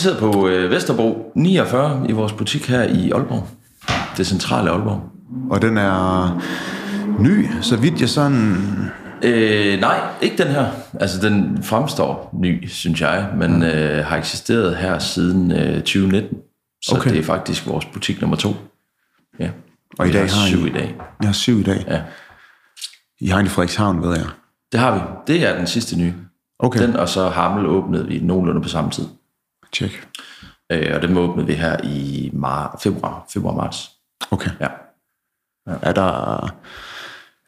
sidder på øh, Vesterbro 49 i vores butik her i Aalborg. Det centrale Aalborg. Og den er ny, så vidt jeg sådan... Øh, nej, ikke den her. Altså, den fremstår ny, synes jeg, men øh, har eksisteret her siden øh, 2019. Så Okay. det er faktisk vores butik nummer to. Ja. Og i dag har har I- syv i dag. Jeg har syv i dag. Ja. I har en i Frederikshavn, ved jeg. Det har vi. Det er den sidste nye. Okay, Den og så Hammel åbnede vi nogenlunde på samme tid. Tjek. Øh, og dem åbnede vi her i mar- februar, februar-marts. Okay. Ja. Er der, er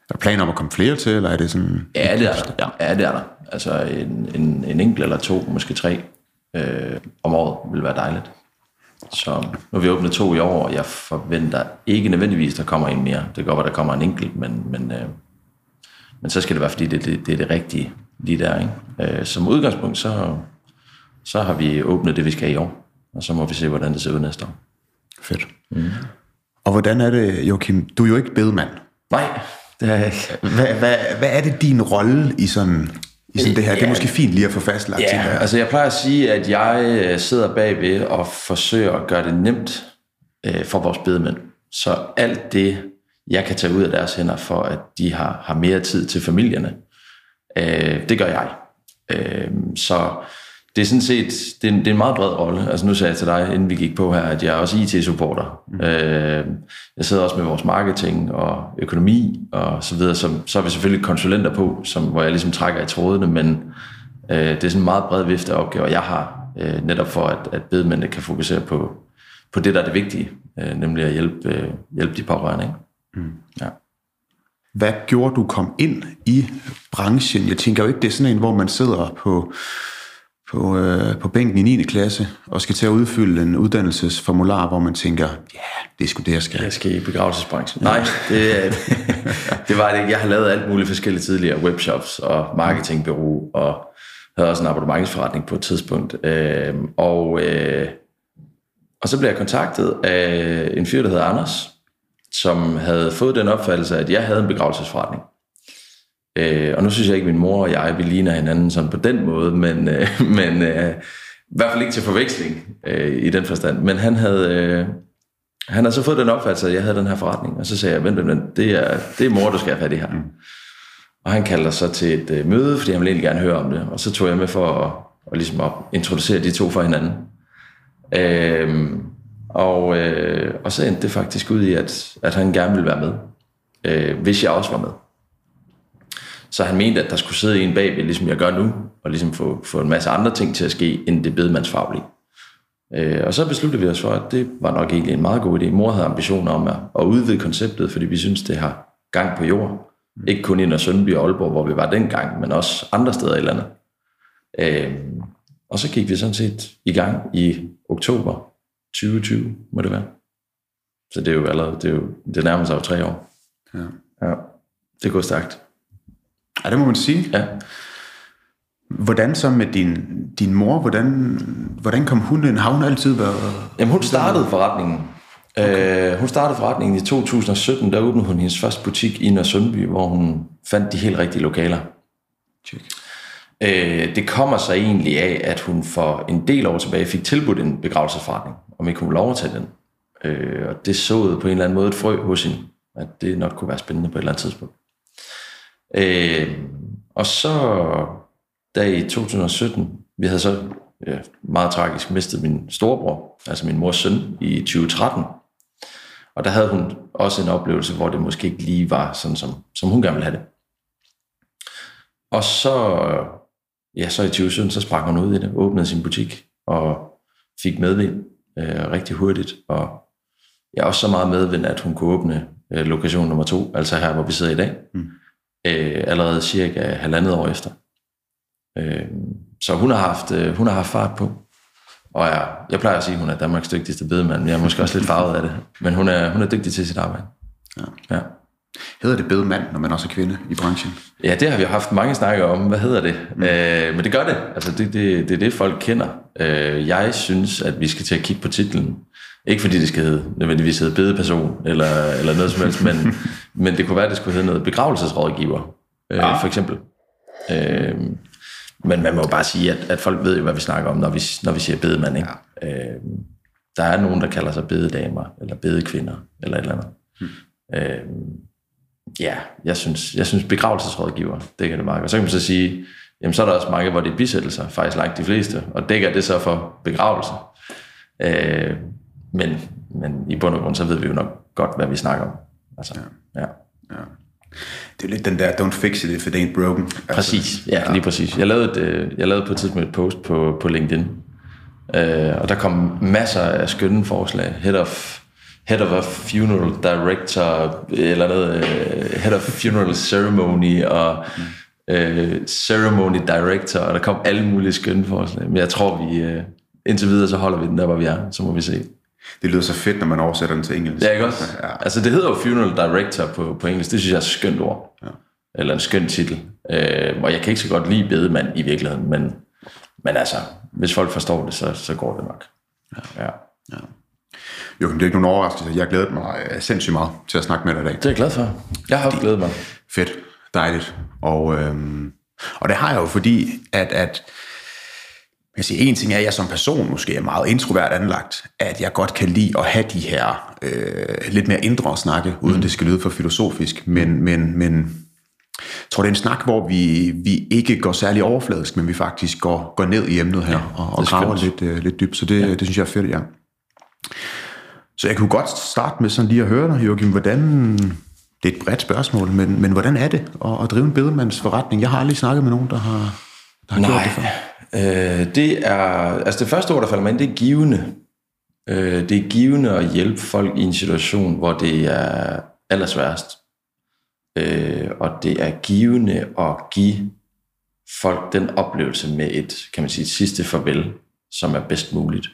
der planer om at komme flere til, eller er det sådan... Ja, det er der. Ja, ja det er der. Altså en, en, en enkelt eller to, måske tre øh, om året vil være dejligt. Så nu har vi åbnet to i år, og jeg forventer ikke nødvendigvis, der kommer en mere. Det kan godt være, der kommer en enkelt, men, men, øh, men så skal det være, fordi det, det, det er det rigtige lige der. Ikke? Øh, som udgangspunkt, så, så har vi åbnet det, vi skal i år. Og så må vi se, hvordan det ser ud næste år. Fedt. Mm. Og hvordan er det, Joachim? Du er jo ikke bedemand. Nej, det er jeg ikke. Hvad, hvad, hvad er det din rolle i sådan, i sådan det her? Det er Ja. måske fint lige at få fastlagt. Ja, jeg. altså jeg plejer at sige, at jeg øh, sidder bagved og forsøger at gøre det nemt øh, for vores bedemænd. Så alt det, jeg kan tage ud af deres hænder for, at de har, har mere tid til familierne, øh, det gør jeg. Øh, så det er sådan set, det er, en, det er en meget bred rolle. Altså nu sagde jeg til dig, inden vi gik på her, at jeg er også IT-supporter. Mm. Øh, jeg sidder også med vores marketing og økonomi og så videre. Så, så er vi selvfølgelig konsulenter på, som, hvor jeg ligesom trækker i trådene, men øh, det er sådan en meget bred vifte af opgaver, jeg har, øh, netop for at, at bedemændene kan fokusere på, på det, der er det vigtige, øh, nemlig at hjælpe, øh, hjælpe de pårørende. Ikke? Mm. Ja. Hvad gjorde du kom ind i branchen? Jeg tænker jo ikke, det er sådan en, hvor man sidder på, på, øh, på bænken i 9. klasse og skal til at udfylde en uddannelsesformular, hvor man tænker, ja, det er sgu det, jeg skal. Jeg skal i begravelsesbranchen. Nej, det, øh, det var det ikke. Jeg har lavet alt muligt forskellige tidligere. Webshops og marketingbureau, og havde også en abonnementsforretning på et tidspunkt. Øh, og, øh, og så blev jeg kontaktet af en fyr, der hedder Anders, som havde fået den opfattelse, at jeg havde en begravelsesforretning. Øh, og nu synes jeg ikke, at min mor og jeg, vi ligner hinanden sådan på den måde, men, øh, men øh, i hvert fald ikke til forveksling øh, i den forstand. Men han havde, øh, han havde så fået den opfattelse, at jeg havde den her forretning. Og så sagde jeg, vent, vent, vent, det er, det er mor, du skal have fat i her. Mm. Og han kaldte så til et øh, møde, fordi han ville egentlig gerne høre om det. Og så tog jeg med for at, og ligesom at introducere de to for hinanden. Øhm, og, øh, og så endte det faktisk ud i, at, at han gerne ville være med, øh, hvis jeg også var med. Så han mente, at der skulle sidde en bagved, ligesom jeg gør nu, og ligesom få, få en masse andre ting til at ske, end det bedemandsfaglige. Øh, og så besluttede vi os for, at det var nok egentlig en meget god idé. Mor havde ambitioner om at, at udvide konceptet, fordi vi synes, det har gang på jord. Ikke kun i Sønderby og Aalborg, hvor vi var dengang, men også andre steder i landet. Øh, og så gik vi sådan set i gang i oktober 2020, må det være. Så det er jo allerede, det, er jo, det nærmer sig jo tre år. Ja. ja. Det går stærkt. Ja, det må man sige. Ja. Hvordan så med din, din mor? Hvordan, hvordan kom hun ind? Har hun altid været... Jamen, hun startede forretningen. Okay. Øh, hun startede forretningen i 2017. Der åbnede hun hendes første butik i Nørre Sundby, hvor hun fandt de helt rigtige lokaler. Check. Øh, det kommer så egentlig af, at hun for en del år tilbage fik tilbudt en begravelsesforretning, om ikke hun ville overtage den. Øh, og det såede på en eller anden måde et frø hos hende, at det nok kunne være spændende på et eller andet tidspunkt. Øh, og så da i 2017, vi havde så ja, meget tragisk mistet min storebror, altså min mors søn, i 2013. Og der havde hun også en oplevelse, hvor det måske ikke lige var sådan, som, som hun gerne ville have det. Og så, ja, så i 2017, så sprang hun ud i det, åbnede sin butik og fik medvind øh, rigtig hurtigt. Og ja, også så meget medvind, at hun kunne åbne øh, lokation nummer to, altså her, hvor vi sidder i dag, mm øh, allerede cirka halvandet år efter. Øh, så hun har haft, øh, hun har haft fart på. Og jeg, jeg plejer at sige, at hun er Danmarks dygtigste bedemand, men jeg er måske også lidt farvet af det. Men hun er, hun er dygtig til sit arbejde. Ja. ja. Hedder det bedemand, når man også er kvinde i branchen? Ja, det har vi haft mange snakker om. Hvad hedder det? Mm. Øh, men det gør det. Altså, det, det, det er det, folk kender. Øh, jeg synes, at vi skal til at kigge på titlen. Ikke fordi det skal hedde, nødvendigvis hedde bedeperson, eller, eller noget som helst, men, men det kunne være, at det skulle hedde noget begravelsesrådgiver, øh, Ja. for eksempel. Øh, Men man må jo bare sige, at, at folk ved jo, hvad vi snakker om, når vi, når vi siger bedemand. Ikke? Ja. Øh, der er nogen, der kalder sig bededamer, eller bedekvinder, eller et eller andet. Hmm. Øh, ja, jeg synes, jeg synes begravelsesrådgiver dækker det meget Og så kan man så sige, jamen så er der også mange, hvor det er bisættelser, faktisk langt de fleste, og dækker det så for begravelse. Øh, men, men i bund og grund, så ved vi jo nok godt, hvad vi snakker om. Altså, ja. ja. ja. Det er lidt den der, don't fix it if it ain't broken. Præcis, ja, lige præcis. Jeg lavede, et, øh, jeg lavede på et tidspunkt et post på, på LinkedIn, øh, og der kom masser af skønne forslag. Head of, head of a funeral director, eller noget, uh, head of funeral ceremony, og uh, ceremony director, og der kom alle mulige skønne forslag. Men jeg tror, vi, uh, indtil videre, så holder vi den der, hvor vi er. Så må vi se. Det lyder så fedt, når man oversætter den til engelsk. Ja, ikke også? Ja. Altså, det hedder jo Funeral Director på, på engelsk. Det synes jeg er et skønt ord. Ja. Eller en skøn titel. Øh, og jeg kan ikke så godt lide bedemand i virkeligheden, men, men altså, hvis folk forstår det, så, så går det nok. Ja. ja. ja. Jo, det er ikke nogen overraskelse. Jeg glæder mig øh, sindssygt meget til at snakke med dig i dag. Det er jeg glad for. Jeg har også glædet mig. Fedt. Dejligt. Og, øhm, og det har jeg jo, fordi at, at jeg siger, en ting er, at jeg som person måske er meget introvert anlagt, at jeg godt kan lide at have de her øh, lidt mere indre snakke, uden mm. det skal lyde for filosofisk, men, men, men jeg tror, det er en snak, hvor vi, vi ikke går særlig overfladisk, men vi faktisk går, går ned i emnet her ja, og, og graver lidt, øh, lidt dybt, så det, ja. det synes jeg er fedt, ja. Så jeg kunne godt starte med sådan lige at høre dig, Joachim, hvordan, det er et bredt spørgsmål, men, men hvordan er det at, at drive en bedemandsforretning? Jeg har aldrig snakket med nogen, der har, der har Nej. gjort det før. Øh, det er, altså det første ord, der falder mig ind, det er givende. Øh, det er givende at hjælpe folk i en situation, hvor det er allersværest. Øh, og det er givende at give folk den oplevelse med et, kan man sige, et sidste farvel, som er bedst muligt.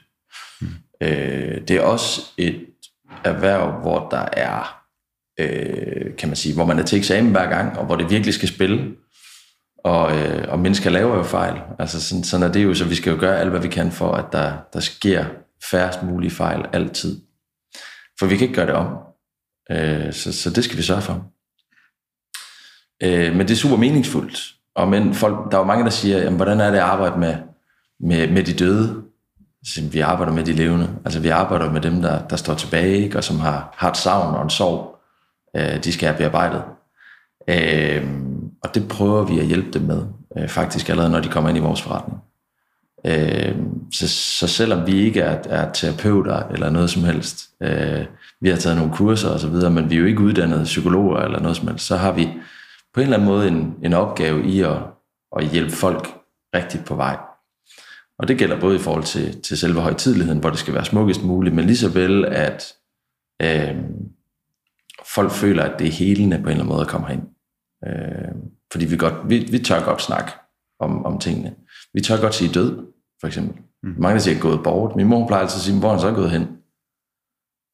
Mm. Øh, det er også et erhverv, hvor der er, øh, kan man sige, hvor man er til eksamen hver gang, og hvor det virkelig skal spille. Og, øh, og mennesker laver jo fejl. Altså sådan, sådan er det jo, så vi skal jo gøre alt, hvad vi kan for, at der, der sker færrest mulige fejl altid. For vi kan ikke gøre det om. Øh, så, så det skal vi sørge for. Øh, men det er super meningsfuldt. Og men folk, der er jo mange, der siger, jamen, hvordan er det at arbejde med, med, med de døde? Så, vi arbejder med de levende. Altså vi arbejder med dem, der, der står tilbage, ikke? og som har, har et savn og en sorg, øh, de skal have bearbejdet. Øh, og det prøver vi at hjælpe dem med, øh, faktisk allerede når de kommer ind i vores forretning. Øh, så, så selvom vi ikke er, er terapeuter eller noget som helst, øh, vi har taget nogle kurser osv., men vi er jo ikke uddannede psykologer eller noget som helst, så har vi på en eller anden måde en, en opgave i at, at hjælpe folk rigtigt på vej. Og det gælder både i forhold til, til selve højtideligheden, hvor det skal være smukkest muligt, men lige så vel, at øh, folk føler, at det er helende på en eller anden måde at komme herind. Øh, fordi vi, godt, vi, vi tør godt snakke om, om tingene. Vi tør godt sige død, for eksempel. Mm. Mange der siger, gået bort. Min mor plejer altid at sige, hvor er han så gået hen?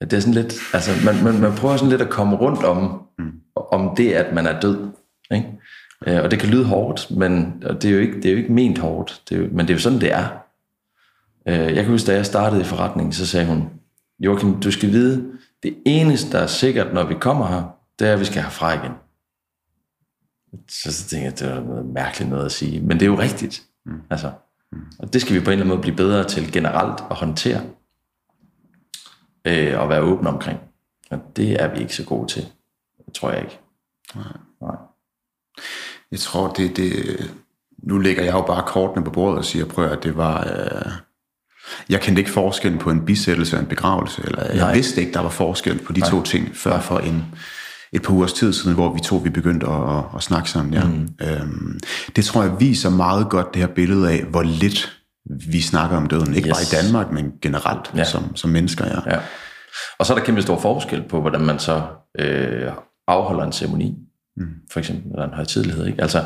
Ja, det er sådan lidt, altså, man, man, man prøver sådan lidt at komme rundt om, mm. om det, at man er død. Ikke? Øh, og det kan lyde hårdt, men det er jo ikke, det er jo ikke ment hårdt. Det er jo, men det er jo sådan, det er. Øh, jeg kan huske, da jeg startede i forretningen, så sagde hun, Joachim, du skal vide, det eneste, der er sikkert, når vi kommer her, det er, at vi skal herfra igen. Så, så tænkte jeg, det var noget mærkeligt noget at sige. Men det er jo rigtigt. Mm. Altså, mm. Og det skal vi på en eller anden måde blive bedre til generelt at håndtere. Øh, og være åbne omkring. Og det er vi ikke så gode til. Det tror jeg ikke. Nej. Nej. Jeg tror, det, det... Nu lægger jeg jo bare kortene på bordet og siger, prøv at det var... Øh, jeg kendte ikke forskellen på en bisættelse og en begravelse. Eller Nej. jeg vidste ikke, der var forskel på de Nej. to ting, før Nej. for en et par ugers tid siden, hvor vi to vi begyndte at, at, at snakke sammen. Ja. Mm. Øhm, det tror jeg viser meget godt det her billede af, hvor lidt vi snakker om døden. Ikke yes. bare i Danmark, men generelt ja. som, som mennesker. Ja. ja. Og så er der kæmpe stor forskel på, hvordan man så øh, afholder en ceremoni, mm. for eksempel, eller en højtidlighed. Ikke? Altså,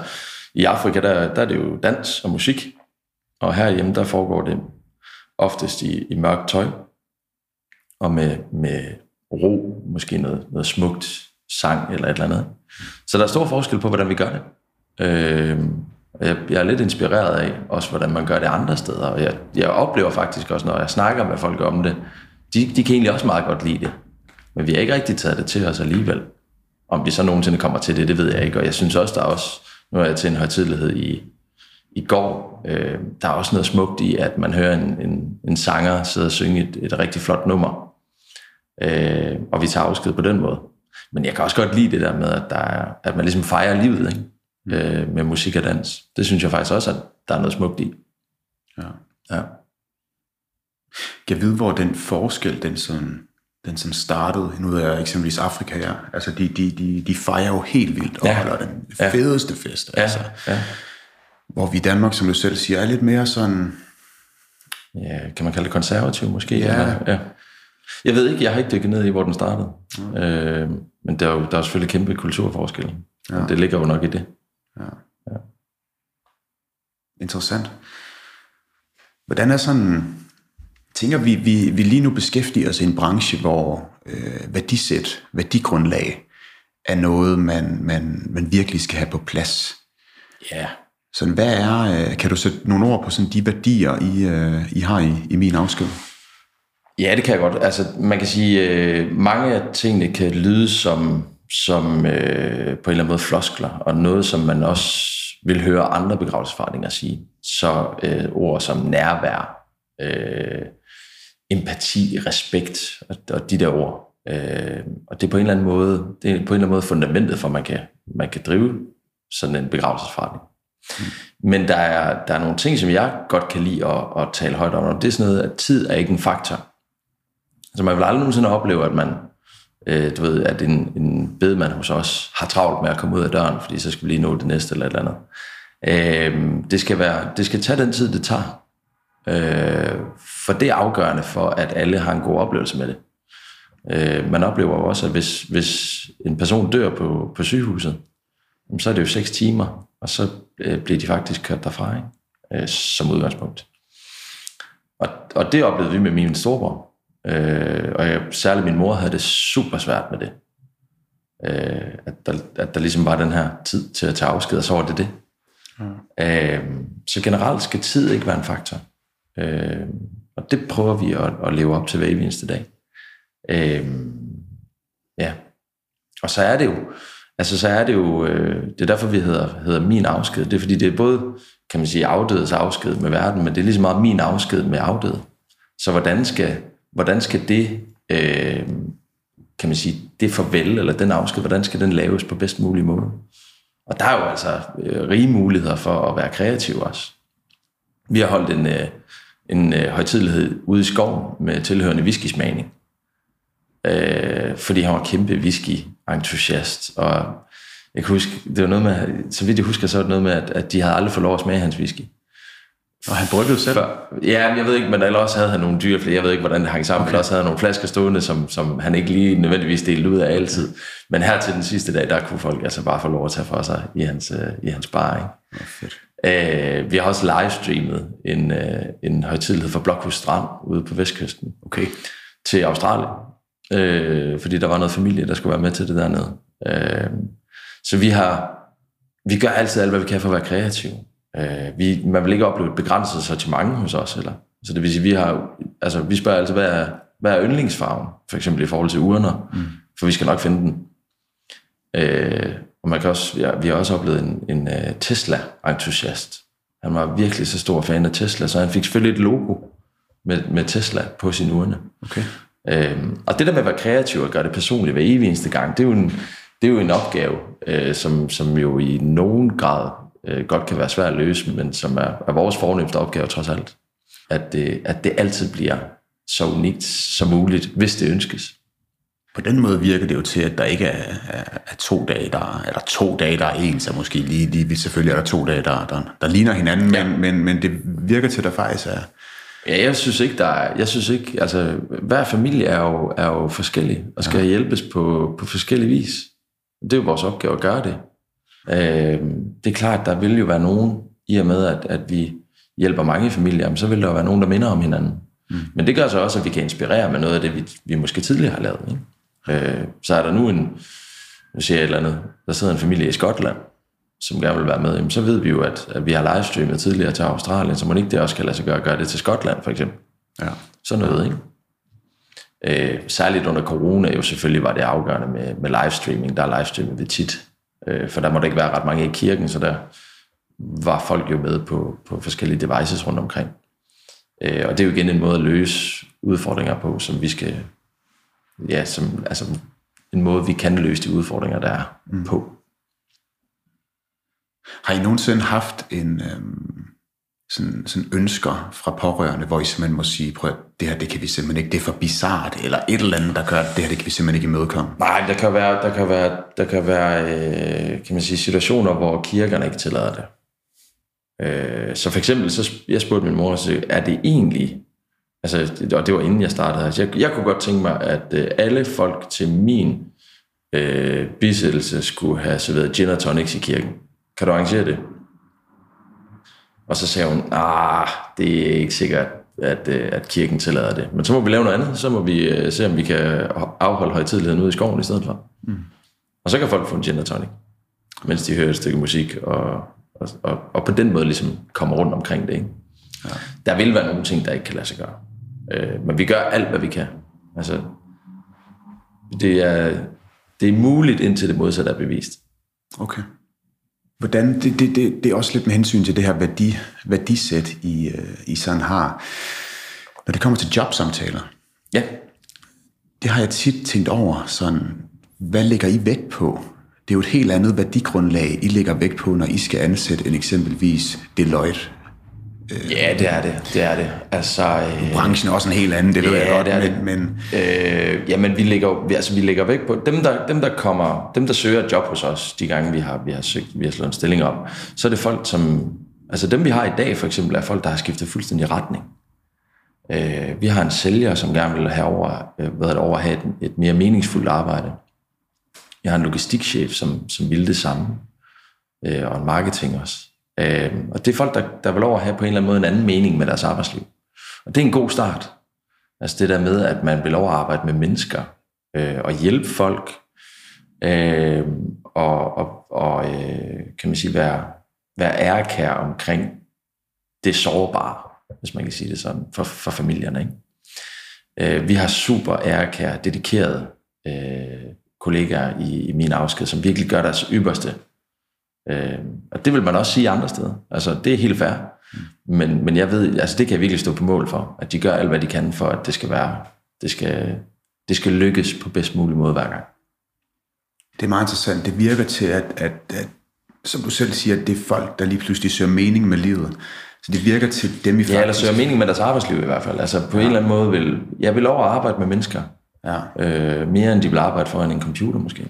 i Afrika, der, der er det jo dans og musik, og herhjemme, der foregår det oftest i, i mørkt tøj, og med, med ro, måske noget, noget smukt sang eller et eller andet. Så der er stor forskel på, hvordan vi gør det. Øh, jeg, jeg er lidt inspireret af også, hvordan man gør det andre steder. Og jeg, jeg oplever faktisk også, når jeg snakker med folk om det, de, de kan egentlig også meget godt lide det. Men vi har ikke rigtig taget det til os alligevel. Om vi så nogensinde kommer til det, det ved jeg ikke. Og jeg synes også, der er også, nu er jeg til en højtidlighed i, i går. Øh, der er også noget smukt i, at man hører en, en, en sanger sidde og synge et, et rigtig flot nummer. Øh, og vi tager afsked på den måde. Men jeg kan også godt lide det der med, at, der er, at man ligesom fejrer livet ikke? Mm. Øh, med musik og dans. Det synes jeg faktisk også, at der er noget smukt i. Ja. Ja. Jeg ved, hvor den forskel, den sådan, den sådan startede, nu er jeg eksempelvis Afrika, ja. altså de, de, de, de fejrer jo helt vildt og Ja. holder den Ja. fedeste fest, Ja, altså. ja. Hvor vi i Danmark, som du selv siger, er lidt mere sådan, ja, kan man kalde det konservativ måske? Ja. Eller, ja. Jeg ved ikke, jeg har ikke dykket ned i, hvor den startede. Mm. Øh, men der er jo der er selvfølgelig kæmpe kulturforskel. Ja. Ja. Det ligger jo nok i det. interessant. Hvordan er sådan, tænker vi, vi, vi lige nu beskæftiger os i en branche, hvor øh, værdisæt, værdigrundlag er noget, man, man, man virkelig skal have på plads. Ja. Sådan, hvad er, øh, kan du sætte nogle ord på sådan de værdier, I, øh, I har i, i min afsked? Ja, det kan jeg godt. Altså, man kan sige, øh, mange af tingene kan lyde som, som øh, på en eller anden måde floskler, og noget, som man også vil høre andre begravelsesforretninger sige. Så øh, ord som nærvær, øh, empati, respekt, og, og de der ord. Øh, og det er på en eller anden måde, det er på en eller anden måde fundamentet for, at man kan, man kan drive sådan en begravelsesforretning. Men der er, der er nogle ting, som jeg godt kan lide at, at tale højt om, og det er sådan noget, at tid er ikke en faktor. Så man vil aldrig nogensinde opleve, at man, øh, du ved, at en, en bedemand hos os har travlt med at komme ud af døren, fordi så skal vi lige nå det næste eller et eller andet. Øh, det, skal være, det skal tage den tid, det tager. Øh, for det er afgørende for, at alle har en god oplevelse med det. Øh, man oplever jo også, at hvis, hvis en person dør på, på sygehuset, så er det jo 6 timer, og så øh, bliver de faktisk kørt derfra, ikke? Øh, som udgangspunkt. Og, og det oplevede vi med min storebror. Øh, og jeg, særligt min mor havde det super svært med det. Øh, at, der, at der ligesom var den her tid til at tage afsked, og så var det det. Øh, så generelt skal tid ikke være en faktor. Øh, og det prøver vi at, at leve op til hver eneste dag. Øh, ja. Og så er det jo, altså så er det jo, øh, det er derfor vi hedder, hedder min afsked. Det er fordi det er både, kan man sige, afdødes afsked med verden, men det er lige så meget min afsked med afdøde. Så hvordan skal, hvordan skal det, øh, kan man sige, det farvel, eller den afsked, hvordan skal den laves på bedst mulig måde? Og der er jo altså øh, rige muligheder for at være kreativ også. Vi har holdt en, øh, en øh, højtidlighed ude i skoven med tilhørende whiskysmagning. Øh, fordi han var kæmpe whisky-entusiast. Og jeg kan huske, det var noget med, så vidt jeg husker, så var det noget med, at, at de havde aldrig fået lov at smage hans whisky. Og han bryggede selv. Før, ja, jeg ved ikke, men eller også havde han nogle dyr, for jeg ved ikke, hvordan det hang sammen, okay. også havde han nogle flasker stående, som, som han ikke lige nødvendigvis delte ud af altid. Men her til den sidste dag, der kunne folk altså bare få lov at tage for sig i hans, øh, i hans bar. Ikke? Ja, fedt. Øh, vi har også livestreamet en, øh, en højtidelighed for Blokhus Strand ude på vestkysten Okay. til Australien. Øh, fordi der var noget familie, der skulle være med til det dernede. Øh, så vi har vi gør altid alt, hvad vi kan for at være kreative. Øh, vi, man vil ikke opleve et begrænset sortiment hos os. Eller? Så det vil sige, vi har, altså, vi spørger altid, hvad er, hvad er yndlingsfarven? For eksempel i forhold til urner. Mm. For vi skal nok finde den. Øh, og man kan også, vi, har, vi har også oplevet en, en uh, Tesla-entusiast. Han var virkelig så stor fan af Tesla, så han fik selvfølgelig et logo med, med Tesla på sin urne. Okay. Øhm, og det der med at være kreativ og gøre det personligt hver evig eneste gang, det er jo en, det er jo en opgave, øh, som, som jo i nogen grad øh, godt kan være svært at løse, men som er, er vores fornemmeste opgave trods alt. At det, at det altid bliver så unikt som muligt, hvis det ønskes. På den måde virker det jo til, at der ikke er, er, er to dage, der eller to dage, der er ens, og måske lige, lige selvfølgelig er der to dage, der, der, der ligner hinanden, ja. men, men, men det virker til, at der faktisk er, Ja, jeg synes ikke, der er, jeg synes ikke, altså hver familie er jo, er jo forskellig, og skal ja. hjælpes på, på forskellig vis. Det er jo vores opgave at gøre det. Øh, det er klart, der vil jo være nogen, i og med at, at vi hjælper mange familier, jamen, så vil der jo være nogen, der minder om hinanden. Mm. Men det gør så også, at vi kan inspirere med noget af det, vi, vi måske tidligere har lavet. Ikke? Øh, så er der nu en, nu siger jeg et eller andet, der sidder en familie i Skotland, som gerne vil være med, jamen, så ved vi jo, at, at vi har livestreamet tidligere til Australien, så må ikke det også kan lade sig gøre at gøre det til Skotland, for eksempel. ja. Sådan noget, ikke? Øh, særligt under corona jo selvfølgelig var det afgørende med, med livestreaming. Der livestreamer vi tit. Øh, for der må der ikke være ret mange i kirken, så der var folk jo med på, på forskellige devices rundt omkring. Øh, og det er jo igen en måde at løse udfordringer på, som vi skal, ja, som, altså en måde, vi kan løse de udfordringer, der er mm. på. Har I nogensinde haft en øhm, sådan, sådan ønsker fra pårørende, hvor I simpelthen må sige, prøv at det her, det kan vi simpelthen ikke, det er for bizart, eller et eller andet, der gør, det her, det kan vi simpelthen ikke imødekomme? Nej, der kan være, der kan være, der kan være øh, kan man sige, situationer, hvor kirkerne ikke tillader det. Øh, så for eksempel, så jeg spurgte min mor, så, er det egentlig, altså, og det var inden jeg startede her, så jeg, jeg kunne godt tænke mig, at øh, alle folk til min øh, bisættelse skulle have serveret gin og tonics i kirken. Kan du arrangere det? Og så sagde hun, ah, det er ikke sikkert, at, øh, at kirken tillader det. Men så må vi lave noget andet. Så må vi øh, se, om vi kan afholde højtidligheden ude i skoven i stedet for. Mm. Og så kan folk få en gin tonic, mens de hører et stykke musik, og, og, og, og på den måde ligesom kommer rundt omkring det. Ikke? Ja. Der vil være nogle ting, der ikke kan lade sig gøre. Øh, men vi gør alt, hvad vi kan. Altså, det er, det er muligt, indtil det modsatte er bevist. Okay. Hvordan, det, det, det, det er også lidt med hensyn til det her værdi, værdisæt, I, øh, I sådan har. Når det kommer til jobsamtaler, ja. det har jeg tit tænkt over, sådan, hvad lægger I vægt på? Det er jo et helt andet værdigrundlag, I lægger vægt på, når I skal ansætte en eksempelvis Deloitte Øh, ja, det er det. Det er det. Altså, øh, Branchen er også en helt anden, det ved ja, jeg godt. Det er men, det. Men, øh, jamen, vi lægger, vi, altså, vi lægger væk på dem der, dem, der kommer, dem, der søger job hos os, de gange vi har, vi har, søgt, vi har slået en stilling op, så er det folk, som... Altså dem, vi har i dag, for eksempel, er folk, der har skiftet fuldstændig retning. Øh, vi har en sælger, som gerne vil have over, øh, hvad det, over at have et, et mere meningsfuldt arbejde. Jeg har en logistikchef, som, som vil det samme, øh, og en marketing også. Øh, og det er folk, der, der vil over at have på en eller anden måde en anden mening med deres arbejdsliv. Og det er en god start. Altså det der med, at man vil over at arbejde med mennesker øh, og hjælpe folk, øh, og, og, og øh, kan man sige, være, være ærekær omkring det sårbare, hvis man kan sige det sådan, for, for familierne. Ikke? Øh, vi har super ærekær, dedikerede øh, kollegaer i, i min afsked, som virkelig gør deres ypperste Øh, og det vil man også sige andre steder. Altså, det er helt fair. Men, men jeg ved, altså det kan jeg virkelig stå på mål for, at de gør alt, hvad de kan for, at det skal være, det skal, det skal lykkes på bedst mulig måde hver gang. Det er meget interessant. Det virker til, at, at, at som du selv siger, at det er folk, der lige pludselig søger mening med livet. Så det virker til dem i faktisk... Ja, eller søger mening med deres arbejdsliv i hvert fald. Altså på ja. en eller anden måde vil... Jeg vil over at arbejde med mennesker. Ja. Øh, mere end de vil arbejde foran en computer måske.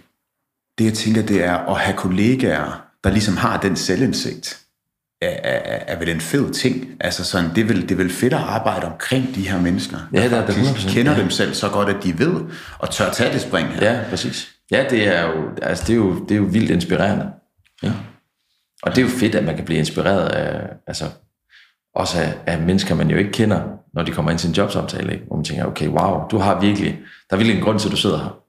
Det jeg tænker, det er at have kollegaer, der ligesom har den selvindsigt, er, er, er vel en fed ting. Altså sådan, det er vel, det er vel fedt at arbejde omkring de her mennesker, ja, der det er, det kender ja. dem selv så godt, at de ved, og tør tage det spring her. Ja, præcis. Ja, det er jo, altså, det er jo, det er jo vildt inspirerende. Ja. Og det er jo fedt, at man kan blive inspireret af, altså, også af, af mennesker, man jo ikke kender, når de kommer ind til en jobsamtale, ikke? hvor man tænker, okay, wow, du har virkelig, der er virkelig en grund til, at du sidder her.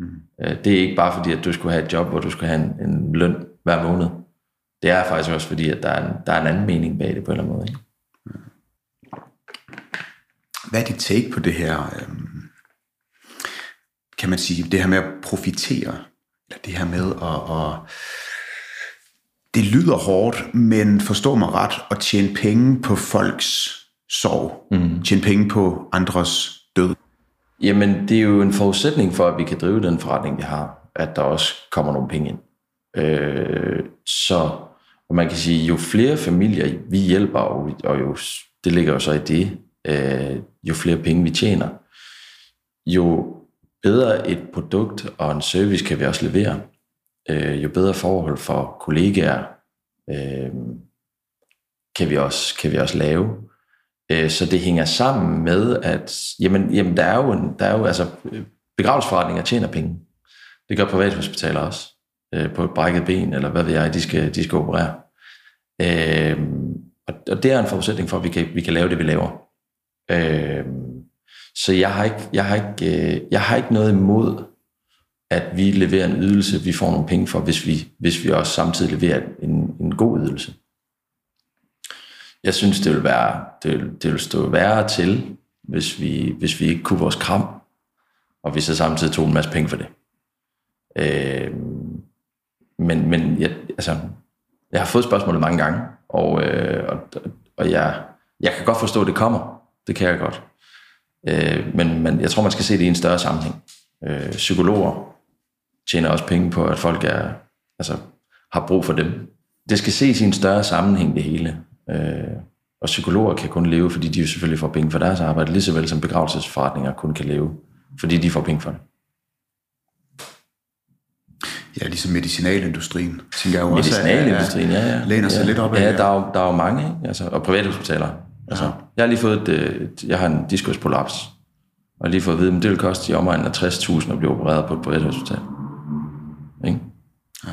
Mm. Det er ikke bare fordi, at du skulle have et job, hvor du skulle have en, en løn hver måned. Det er faktisk også fordi, at der er en, der er en anden mening bag det på en eller anden måde. Ikke? Hvad er dit take på det her, øhm, kan man sige, det her med at profitere, eller det her med at, at det lyder hårdt, men forstå mig ret, at tjene penge på folks sorg, mm. tjene penge på andres død. Jamen, det er jo en forudsætning for, at vi kan drive den forretning, vi har, at der også kommer nogle penge ind. Øh, så og man kan sige, jo flere familier vi hjælper, og, og jo, det ligger jo så i det, øh, jo flere penge vi tjener, jo bedre et produkt og en service kan vi også levere, øh, jo bedre forhold for kollegaer øh, kan, vi også, kan vi også lave. Øh, så det hænger sammen med, at jamen, jamen der er jo, en, der er jo altså, øh, begravelsesforretninger tjener penge. Det gør privathospitaler også øh, på et brækket ben, eller hvad ved jeg, de skal, de skal operere. Øh, og, og det er en forudsætning for, at vi kan, vi kan lave det, vi laver. Øh, så jeg har, ikke, jeg, har ikke, øh, jeg har ikke noget imod, at vi leverer en ydelse, vi får nogle penge for, hvis vi, hvis vi også samtidig leverer en, en god ydelse. Jeg synes, det vil, være, det vil, det vil stå værre til, hvis vi, hvis vi ikke kunne vores kram, og vi så samtidig tog en masse penge for det. Øh, men, men jeg, altså, jeg har fået spørgsmålet mange gange, og, øh, og, og jeg, jeg kan godt forstå, at det kommer. Det kan jeg godt. Øh, men, men jeg tror, man skal se det i en større sammenhæng. Øh, psykologer tjener også penge på, at folk er, altså, har brug for dem. Det skal ses i en større sammenhæng, det hele. Øh, og psykologer kan kun leve, fordi de jo selvfølgelig får penge for deres arbejde, lige så vel som begravelsesforretninger kun kan leve, fordi de får penge for det. Ja, ligesom medicinalindustrien, tænker jeg jo også. Medicinalindustrien, ja, ja. Læner sig ja. lidt op af. Ja, der er, jo, der er jo mange, ikke? Altså, og privathospitaler. Altså, ja. Jeg har lige fået et, et, jeg har en diskusprolaps, og lige fået at vide, at det vil koste i omegnen af 60.000 at blive opereret på et privathospital. Ikke? Ja.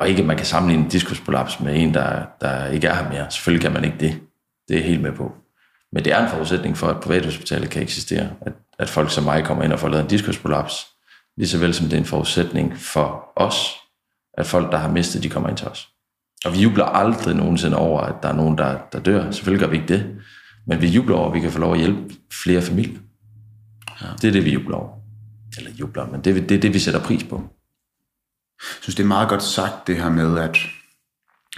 Og ikke, at man kan sammenligne en diskusprolaps med en, der, der ikke er her mere. Selvfølgelig kan man ikke det. Det er helt med på. Men det er en forudsætning for, at privathospitalet kan eksistere. At, at folk som mig kommer ind og får lavet en diskusprolaps, lige så vel som det er en forudsætning for os, at folk, der har mistet, de kommer ind til os. Og vi jubler aldrig nogensinde over, at der er nogen, der, der dør. Selvfølgelig gør vi ikke det. Men vi jubler over, at vi kan få lov at hjælpe flere familier. Ja. Det er det, vi jubler over. Eller jubler, men det, det er det, vi sætter pris på. Jeg synes, det er meget godt sagt, det her med, at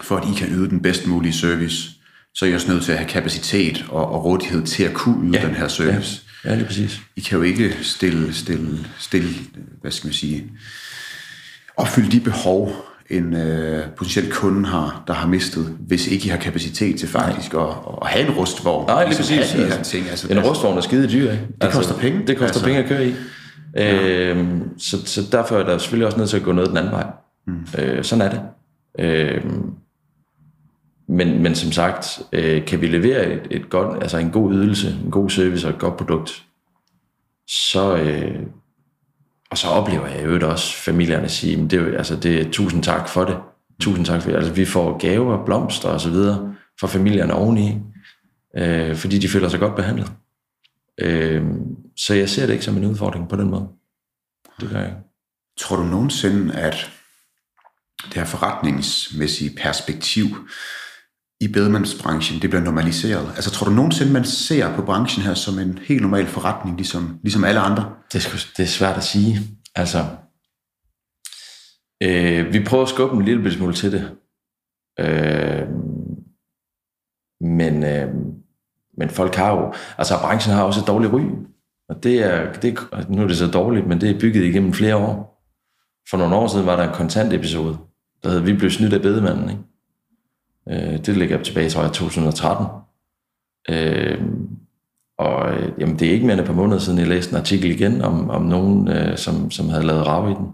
for at I kan yde den bedst mulige service, så er I også nødt til at have kapacitet og, og rådighed til at kunne yde ja, den her service. Ja, ja, lige præcis. I kan jo ikke stille, stille, stille hvad skal man sige, opfylde de behov, en øh, potentiel kunde har, der har mistet, hvis ikke I har kapacitet til faktisk at, at have en rustvogn. Nej, lige ligesom præcis. De her ting. Altså, en rustvogn er skide dyr, ikke? Det altså, koster penge. Det koster altså. penge at køre i. Ja. Øhm, så, så derfor er der selvfølgelig også nødt til at gå noget den anden vej. Mm. Øh, sådan er det. Øhm, men, men som sagt, øh, kan vi levere et, et godt, altså en god ydelse, en god service og et godt produkt, så, øh, og så oplever jeg jo også familierne sige, men det er jo, altså det er tusind tak for det. Tusind tak for det. Altså vi får gaver, blomster og så videre fra familierne oveni, øh, fordi de føler sig godt behandlet. Øh, så jeg ser det ikke som en udfordring på den måde. Det gør jeg ikke. Tror du nogensinde, at det her forretningsmæssige perspektiv i bedemandsbranchen, det bliver normaliseret? Altså tror du nogensinde, man ser på branchen her som en helt normal forretning, ligesom, ligesom alle andre? Det er, det er svært at sige. Altså, øh, vi prøver at skubbe en lille smule til det. Øh, men, øh, men folk har jo, altså branchen har også et dårligt ry. Og det er, det, nu er det så dårligt, men det er bygget igennem flere år. For nogle år siden var der en kontant episode, der hed Vi blev snydt af bedemanden. Ikke? Øh, det ligger tilbage, tror jeg, 2013. Øh, og øh, jamen, det er ikke mere end et par måneder siden, jeg læste en artikel igen om, om nogen, øh, som, som havde lavet rav i den.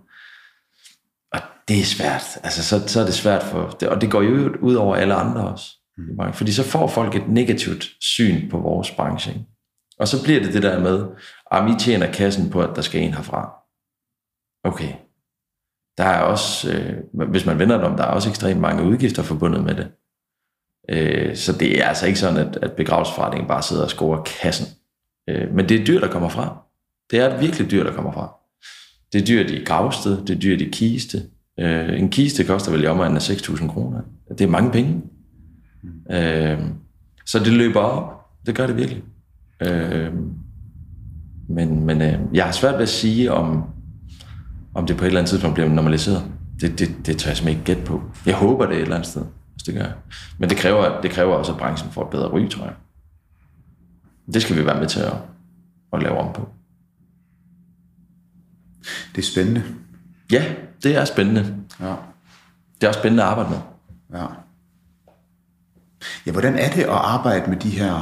Og det er svært. Altså, så, så er det svært for... Det, og det går jo ud over alle andre også. Mm. Fordi så får folk et negativt syn på vores branche. Ikke? Og så bliver det det der med, at I tjener kassen på, at der skal en herfra. Okay, der er også, øh, hvis man vender det om, der er også ekstremt mange udgifter forbundet med det. Øh, så det er altså ikke sådan, at, at begravelsesforretningen bare sidder og scorer kassen. Øh, men det er dyr, der kommer fra. Det er virkelig dyr, der kommer fra. Det er dyrt i gravsted, det er dyrt i kiste. Øh, en kiste koster vel i omegnen af 6.000 kroner. Det er mange penge. Øh, så det løber op. Det gør det virkelig. Øh, men men øh, jeg har svært ved at sige, om, om det på et eller andet tidspunkt bliver normaliseret. Det, det, det tør jeg simpelthen ikke gætte på. Jeg håber det et eller andet sted, hvis det gør. Men det kræver, det kræver også, at branchen får et bedre ry, tror jeg. Det skal vi være med til at, at lave om på. Det er spændende. Ja, det er spændende. Ja. Det er også spændende at arbejde med. Ja. Ja, hvordan er det at arbejde med de her,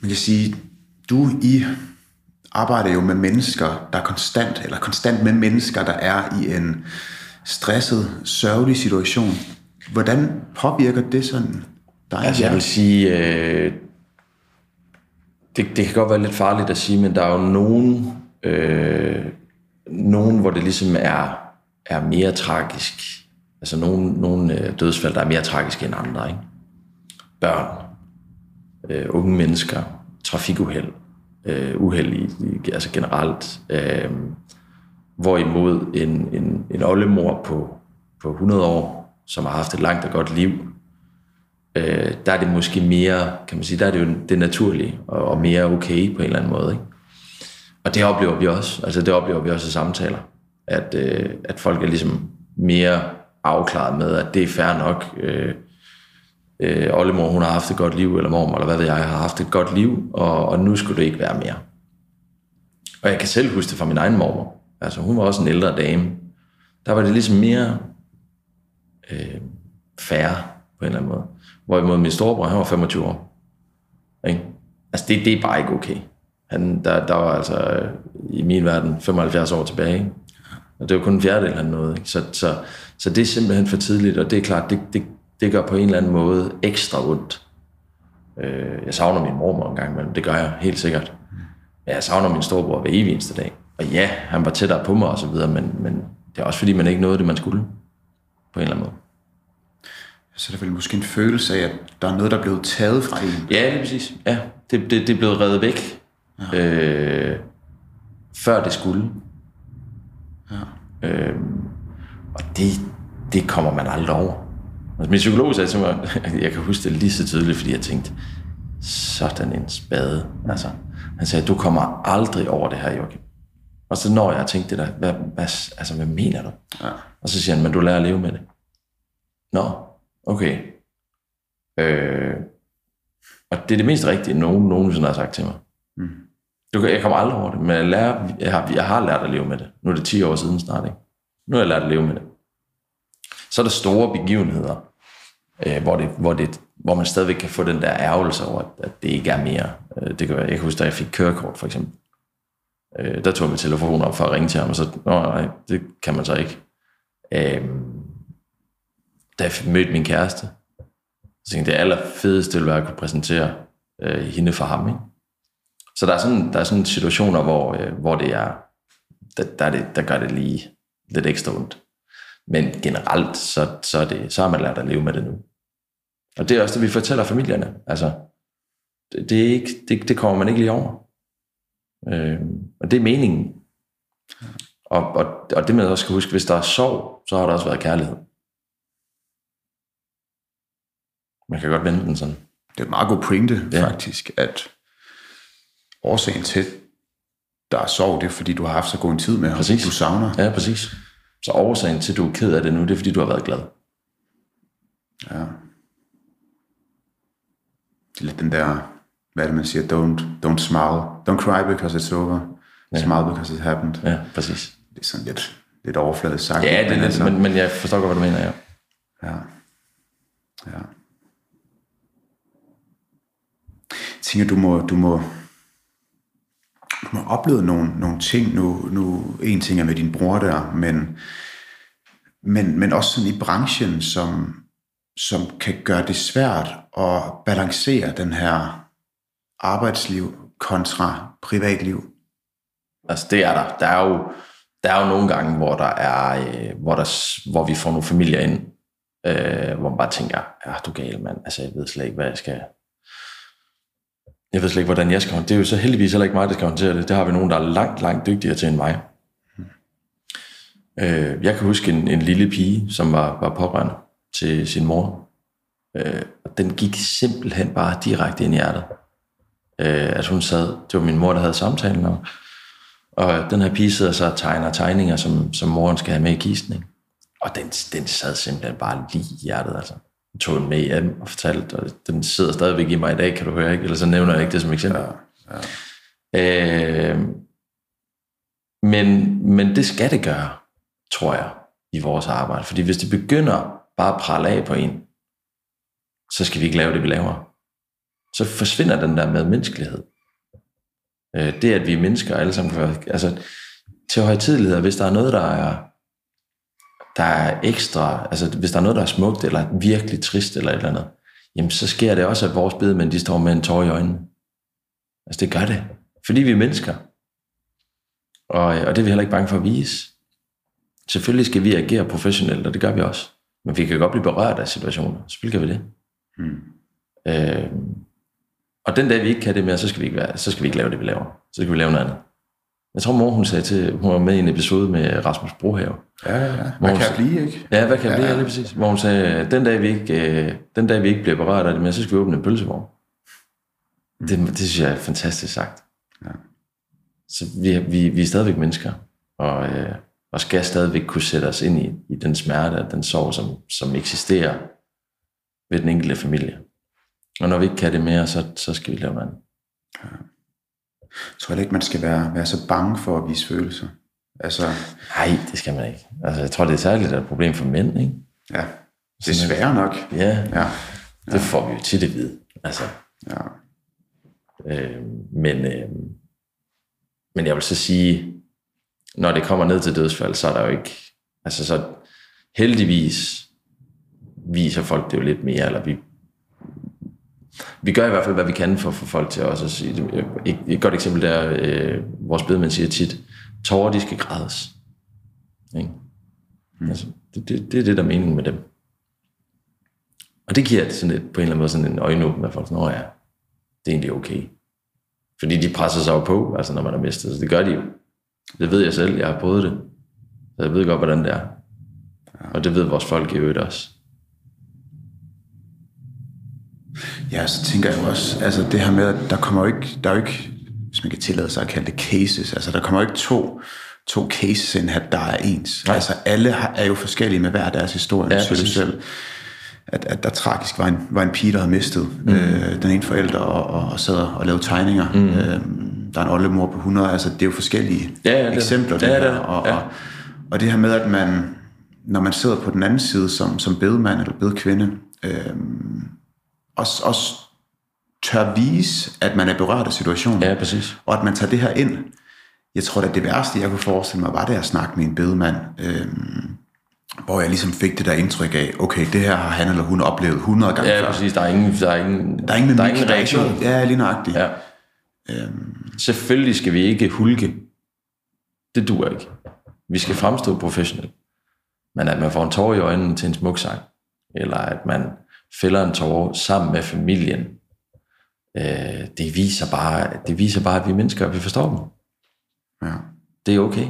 man kan sige, du i arbejder jo med mennesker, der er konstant, eller konstant med mennesker, der er i en stresset, sørgelig situation. Hvordan påvirker det sådan dig? Altså jeg vil sige, øh, det, det kan godt være lidt farligt at sige, men der er jo nogen, øh, nogen hvor det ligesom er, er mere tragisk. Altså nogen, nogen øh, dødsfald, der er mere tragiske end andre. Ikke? Børn, øh, unge mennesker, trafikuheld, øh, uheld i, i, altså generelt. Øh, hvorimod en, en, en oldemor på, på 100 år, som har haft et langt og godt liv, øh, der er det måske mere, kan man sige, der er det jo det naturlige, og, og mere okay på en eller anden måde. Ikke? Og det oplever vi også, altså det oplever vi også i samtaler, at, øh, at folk er ligesom mere afklaret med, at det er fair nok. Øh, øh, oldemor, hun har haft et godt liv, eller mormor, eller hvad ved jeg, har haft et godt liv, og, og nu skulle det ikke være mere. Og jeg kan selv huske det fra min egen mormor. Altså, hun var også en ældre dame. Der var det ligesom mere øh, færre på en eller anden måde. Hvorimod min storebror, han var 25 år. Ikke? Altså, det, det er bare ikke okay. Han, der, der var altså øh, i min verden 75 år tilbage. Ikke? Og det var kun en fjerdedel, han nåede. Ikke? Så, så, så det er simpelthen for tidligt, og det er klart, det, det, det gør på en eller anden måde ekstra ondt. Øh, jeg savner min mormor en gang imellem, det gør jeg helt sikkert. Jeg savner min storebror hver evig eneste dag. Og ja, han var tættere på mig og så videre, men, men det er også fordi, man ikke nåede det, man skulle. På en eller anden måde. Så er det vel måske en følelse af, at der er noget, der er blevet taget fra en. Ja, det er præcis. Ja, det, det, det er blevet reddet væk. Ja. Øh, før det skulle. Ja. Øh, og det, det kommer man aldrig over. Altså, min psykolog sagde til mig, jeg kan huske det lige så tydeligt, fordi jeg tænkte, sådan en spade. Altså, han sagde, du kommer aldrig over det her, Joachim. Og så når jeg tænkte det der, hvad, hvad, altså, hvad mener du? Ja. Og så siger han, men du lærer at leve med det. Nå, okay. Øh, og det er det mest rigtige, nogen nogensinde har sagt til mig. Mm. Du, jeg kommer aldrig over det, men jeg, lærer, jeg, har, jeg har lært at leve med det. Nu er det 10 år siden snart, ikke? Nu har jeg lært at leve med det. Så er der store begivenheder, øh, hvor, det, hvor, det, hvor man stadigvæk kan få den der ærgelse over, at det ikke er mere. Øh, det kan være, jeg kan huske, da jeg fik kørekort, for eksempel. Øh, der tog jeg min telefon op for at ringe til ham, og så, Nå, nej, det kan man så ikke. Øh, da jeg mødte min kæreste, så tænkte jeg, det allerfedeste ville være at kunne præsentere øh, hende for ham. Ikke? Så der er sådan, der er sådan situationer, hvor, øh, hvor det er, der, der, er det, der gør det lige lidt ekstra ondt. Men generelt, så, så, er det, så har man lært at leve med det nu. Og det er også det, vi fortæller familierne. Altså, det, det, er ikke, det, det kommer man ikke lige over. Øh, og det er meningen. Og, og, og det man også skal huske, hvis der er sorg, så har der også været kærlighed. Man kan godt vende den sådan. Det er et meget god pointe, ja. faktisk, at årsagen til, der er sorg, det er, fordi du har haft så god en tid med ham, præcis. du savner. Ja, præcis. Så årsagen til, at du er ked af det nu, det er, fordi du har været glad. Ja. Det lidt den der, hvad er det, man siger, don't, don't smile. Don't cry because it's over. Ja. Smile because it happened. Ja, præcis. Det er sådan lidt, lidt overfladisk sagt. Ja, det er lidt, altså, men, men jeg forstår godt, hvad du mener, ja. Ja. Ja. Jeg tænker, du må, du må, du må opleve nogle, nogle ting nu, nu. En ting er med din bror der, men, men, men også sådan i branchen, som, som kan gøre det svært at balancere den her arbejdsliv kontra privatliv. Altså det er der. Der er jo, der er jo nogle gange, hvor der er, øh, hvor, der, hvor vi får nogle familier ind, øh, hvor man bare tænker, ja, du er gal, mand. Altså, jeg ved slet ikke, hvad jeg skal, jeg ved slet ikke, hvordan jeg skal håndtere det. er jo så heldigvis heller ikke mig, der skal håndtere det. Det har vi nogen, der er langt, langt dygtigere til end mig. Mm. Øh, jeg kan huske en, en lille pige, som var, var pårørende til sin mor. Øh, og den gik simpelthen bare direkte ind i hjertet. Øh, at hun sad, det var min mor, der havde samtalen om. Og den her pige sidder så og tegner tegninger, som, som moren skal have med i kisten. Ikke? Og den, den sad simpelthen bare lige i hjertet, altså tog den med hjem og fortalte, og den sidder stadigvæk i mig i dag, kan du høre, ikke? Eller så nævner jeg ikke det som eksempel. Ja, ja. Øh, men, men det skal det gøre, tror jeg, i vores arbejde. Fordi hvis det begynder bare at af på en, så skal vi ikke lave det, vi laver. Så forsvinder den der med menneskelighed. Øh, det, at vi er mennesker alle sammen, altså til højtidlighed, hvis der er noget, der er der er ekstra, altså hvis der er noget, der er smukt, eller virkelig trist, eller et eller andet, jamen så sker det også, at vores bedemænd, de står med en tår i øjnene. Altså det gør det. Fordi vi er mennesker. Og, og det er vi heller ikke bange for at vise. Selvfølgelig skal vi agere professionelt, og det gør vi også. Men vi kan godt blive berørt af situationer. Selvfølgelig kan vi det. Hmm. Øh, og den dag, vi ikke kan det mere, så skal vi ikke, være, så skal vi ikke lave det, vi laver. Så skal vi lave noget andet. Jeg tror, mor hun sagde til, hun var med i en episode med Rasmus Brohave. Ja, ja, ja. Hvad kan jeg blive, ikke? Ja, hvad kan jeg ja, blive, ja. lige præcis. Hvor hun sagde, den dag, vi ikke, øh, den dag, vi ikke bliver berørt af det mere, så skal vi åbne en pølsevogn. Mm. Det, det synes jeg er fantastisk sagt. Ja. Så vi, vi, vi er stadigvæk mennesker. Og, øh, og skal stadigvæk kunne sætte os ind i, i den smerte og den sorg, som, som eksisterer ved den enkelte familie. Og når vi ikke kan det mere, så, så skal vi lave noget andet. Jeg tror ikke, man skal være, være så bange for at vise følelser. Altså, Nej, det skal man ikke. Altså, jeg tror, det er særligt et problem for mænd, ikke? ja, desværre nok. Ja, Ja, det får vi jo tit at vide. Altså, ja, øh, men, øh, men jeg vil så sige, når det kommer ned til dødsfald, så er der jo ikke... Altså, så heldigvis viser folk det jo lidt mere, eller vi, vi gør i hvert fald, hvad vi kan for at få folk til også at sige det. Et, godt eksempel der, øh, vores bedemand siger tit, tårer, de skal grædes. Ikke? Mm. Altså, det, det, det er det, der er meningen med dem. Og det giver sådan et, på en eller anden måde sådan en øjenåbner, at folk sådan, ja, det er egentlig okay. Fordi de presser sig jo på, altså når man har mistet, så det gør de jo. Det ved jeg selv, jeg har prøvet det. Så jeg ved godt, hvordan det er. Og det ved vores folk i øvrigt også. Ja, så tænker jeg jo også, altså det her med, at der kommer jo ikke, der er jo ikke, hvis man kan tillade sig at kalde det cases, altså der kommer jo ikke to, to cases ind her, der er ens. Nej. Altså alle har, er jo forskellige med hver deres historie. Ja, præcis. selv, at, at der tragisk var en, var en pige, der havde mistet mm. øh, den ene forælder og, og, og sad og lavede tegninger. Mm. Øh, der er en oldemor på 100, altså det er jo forskellige Ja, ja, eksempler. ja, det det her, er det. og, Ja. og, og det her med, at man, når man sidder på den anden side som, som bedemand eller bedekvinde, øh, også, også tør vise, at man er berørt af situationen, Ja, præcis. og at man tager det her ind. Jeg tror, at det værste, jeg kunne forestille mig, var det at snakke med en bedemand, øhm, hvor jeg ligesom fik det der indtryk af, okay, det her har han eller hun oplevet 100 gange Ja, før. præcis. Der er ingen, der er ingen, Der er ingen, der er ingen reaktion. Ja, lige nøjagtigt. Ja. Selvfølgelig skal vi ikke hulke. Det duer ikke. Vi skal fremstå professionelt. Men at man får en tår i øjnene til en smuk sang, eller at man fælder en tårer sammen med familien, øh, det, viser bare, det viser bare, at vi er mennesker, og vi forstår dem. Ja. Det er okay.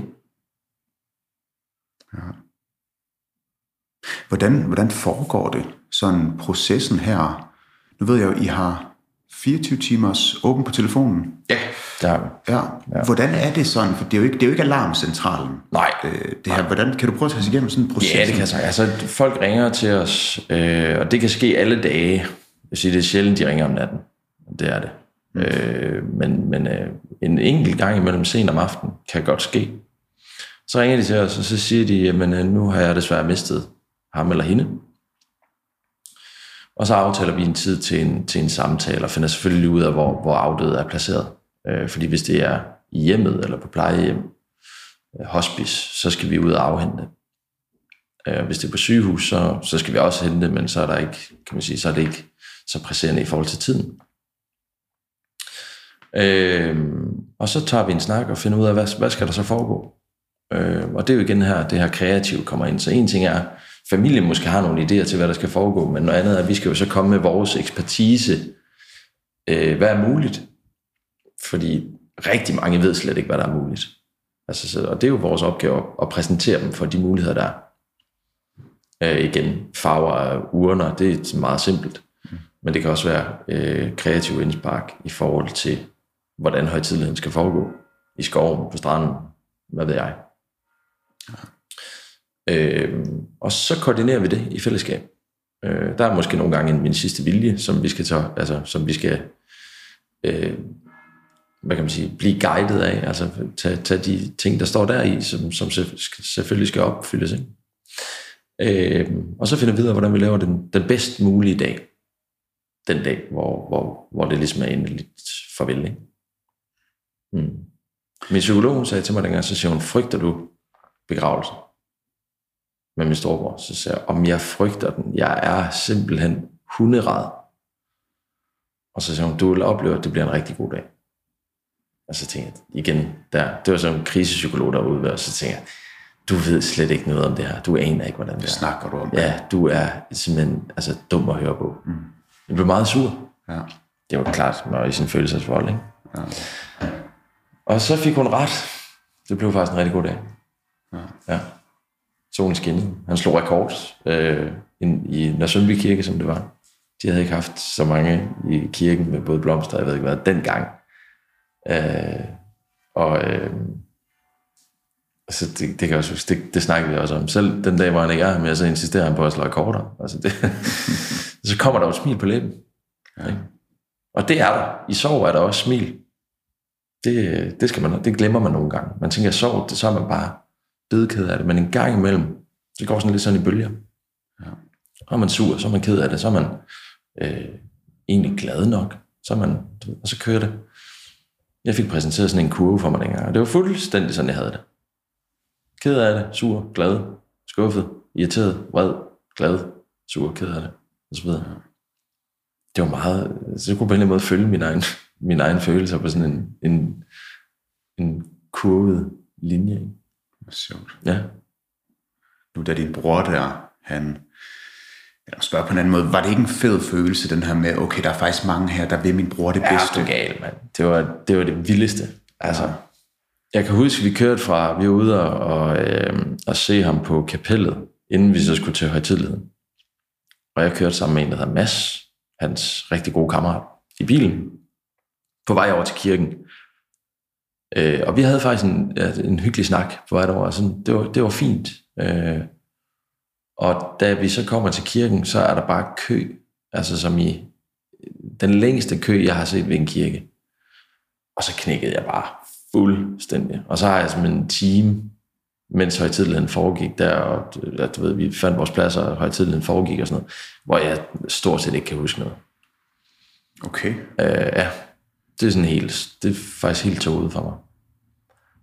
Hvordan, hvordan foregår det, sådan processen her? Nu ved jeg jo, I har 24 timers åben på telefonen. Ja. Det har vi. Ja. ja. Hvordan er det sådan? For det er jo ikke, det er jo ikke alarmcentralen. Nej. Øh, det her, hvordan, kan du prøve at tage os igennem sådan en proces? Ja, det kan jeg sige. Altså, folk ringer til os, øh, og det kan ske alle dage. Jeg vil sige, det er sjældent, de ringer om natten. Det er det. Mm. Øh, men men øh, en enkelt gang imellem sen om aftenen kan godt ske. Så ringer de til os, og så siger de, jamen øh, nu har jeg desværre mistet ham eller hende. Og så aftaler vi en tid til en, til en samtale, og finder selvfølgelig ud af, hvor, hvor afdøde er placeret. Øh, fordi hvis det er i hjemmet eller på plejehjem, øh, hospice, så skal vi ud og afhente. Øh, hvis det er på sygehus, så, så skal vi også hente, men så er der ikke, kan man sige, så er det ikke så presserende i forhold til tiden. Øh, og så tager vi en snak og finder ud af, hvad, hvad skal der så foregå? Øh, og det er jo igen her, det her kreative kommer ind. Så en ting er, familien måske har nogle idéer til, hvad der skal foregå, men noget andet er, at vi skal jo så komme med vores ekspertise. Øh, hvad er muligt? Fordi rigtig mange ved slet ikke, hvad der er muligt. Altså, så, og det er jo vores opgave at, præsentere dem for de muligheder, der er. Øh, igen, farver af urner, det er meget simpelt. Men det kan også være øh, kreativ indspark i forhold til, hvordan højtidligheden skal foregå. I skoven, på stranden, hvad ved jeg. Øh, og så koordinerer vi det i fællesskab. Øh, der er måske nogle gange en min sidste vilje, som vi skal tage, altså som vi skal øh, hvad kan man sige, blive guidet af, altså tage, tage de ting, der står der i, som, som selvfølgelig skal opfyldes. Ikke? Øh, og så finder vi ud af, hvordan vi laver den, den bedst mulige dag. Den dag, hvor, hvor, hvor det ligesom er endeligt farvel. Ikke? Mm. Min psykolog sagde til mig dengang, så siger hun, frygter du begravelsen? Med min storebror. Så siger jeg, om jeg frygter den? Jeg er simpelthen hunderad. Og så siger hun, du vil opleve, at det bliver en rigtig god dag. Og så tænkte jeg, igen, der, det var sådan en krisepsykolog derude, og så tænkte jeg, du ved slet ikke noget om det her. Du aner ikke, hvordan det er. Snakker du om Ja, du er simpelthen altså, dum at høre på. Mm. Jeg blev meget sur. Ja. Det var klart, man var i sin følelsesvold, ikke? Ja. Og så fik hun ret. Det blev faktisk en rigtig god dag. Ja. ja. Solen skinnede. Han slog rekord øh, i Nørresundby Kirke, som det var. De havde ikke haft så mange i kirken med både blomster, jeg ved ikke hvad, dengang. Øh, og, øh, Altså, det, det, kan jeg også, huske. det, det snakker vi også om. Selv den dag, hvor han ikke er her med, så insisterer han på at slå akkorder. Altså, det, så kommer der jo et smil på læben. Ja. Og det er der. I sorg er der også smil. Det, det, skal man, det glemmer man nogle gange. Man tænker, at sorg, det, så er man bare dødked af det. Men en gang imellem, det går sådan lidt sådan i bølger. Ja. Så er man sur, så er man ked af det, så er man øh, egentlig glad nok. Så er man, og så kører det. Jeg fik præsenteret sådan en kurve for mig dengang, og det var fuldstændig sådan, jeg havde det. Ked af det, sur, glad, skuffet, irriteret, vred, glad, sur, ked af det, og så videre. Det var meget, så jeg kunne på en eller anden måde følge min egen, min egen følelser på sådan en, en, en kurvet linje. Ikke? Sjovt. Ja. Nu da din bror der, han, eller spørge på en anden måde, var det ikke en fed følelse, den her med, okay, der er faktisk mange her, der vil min bror det bedste? Ja, du gal, mand. Det var, det var det vildeste. Altså, ja. jeg kan huske, vi kørte fra, vi var ude og, og, øh, og se ham på kapellet, inden vi så skulle til højtidligheden. Og jeg kørte sammen med en, der hedder Mads, hans rigtig gode kammerat, i bilen, på vej over til kirken. Øh, og vi havde faktisk en, en hyggelig snak på vej derover. Sådan, det, var, det var fint. Øh, og da vi så kommer til kirken, så er der bare kø, altså som i den længste kø, jeg har set ved en kirke. Og så knækkede jeg bare fuldstændig. Og så har jeg som en time, mens højtidligheden foregik der, og du ved, vi fandt vores pladser, og højtidligheden foregik og sådan noget, hvor jeg stort set ikke kan huske noget. Okay. Øh, ja, det er sådan helt, det er faktisk helt toget for mig.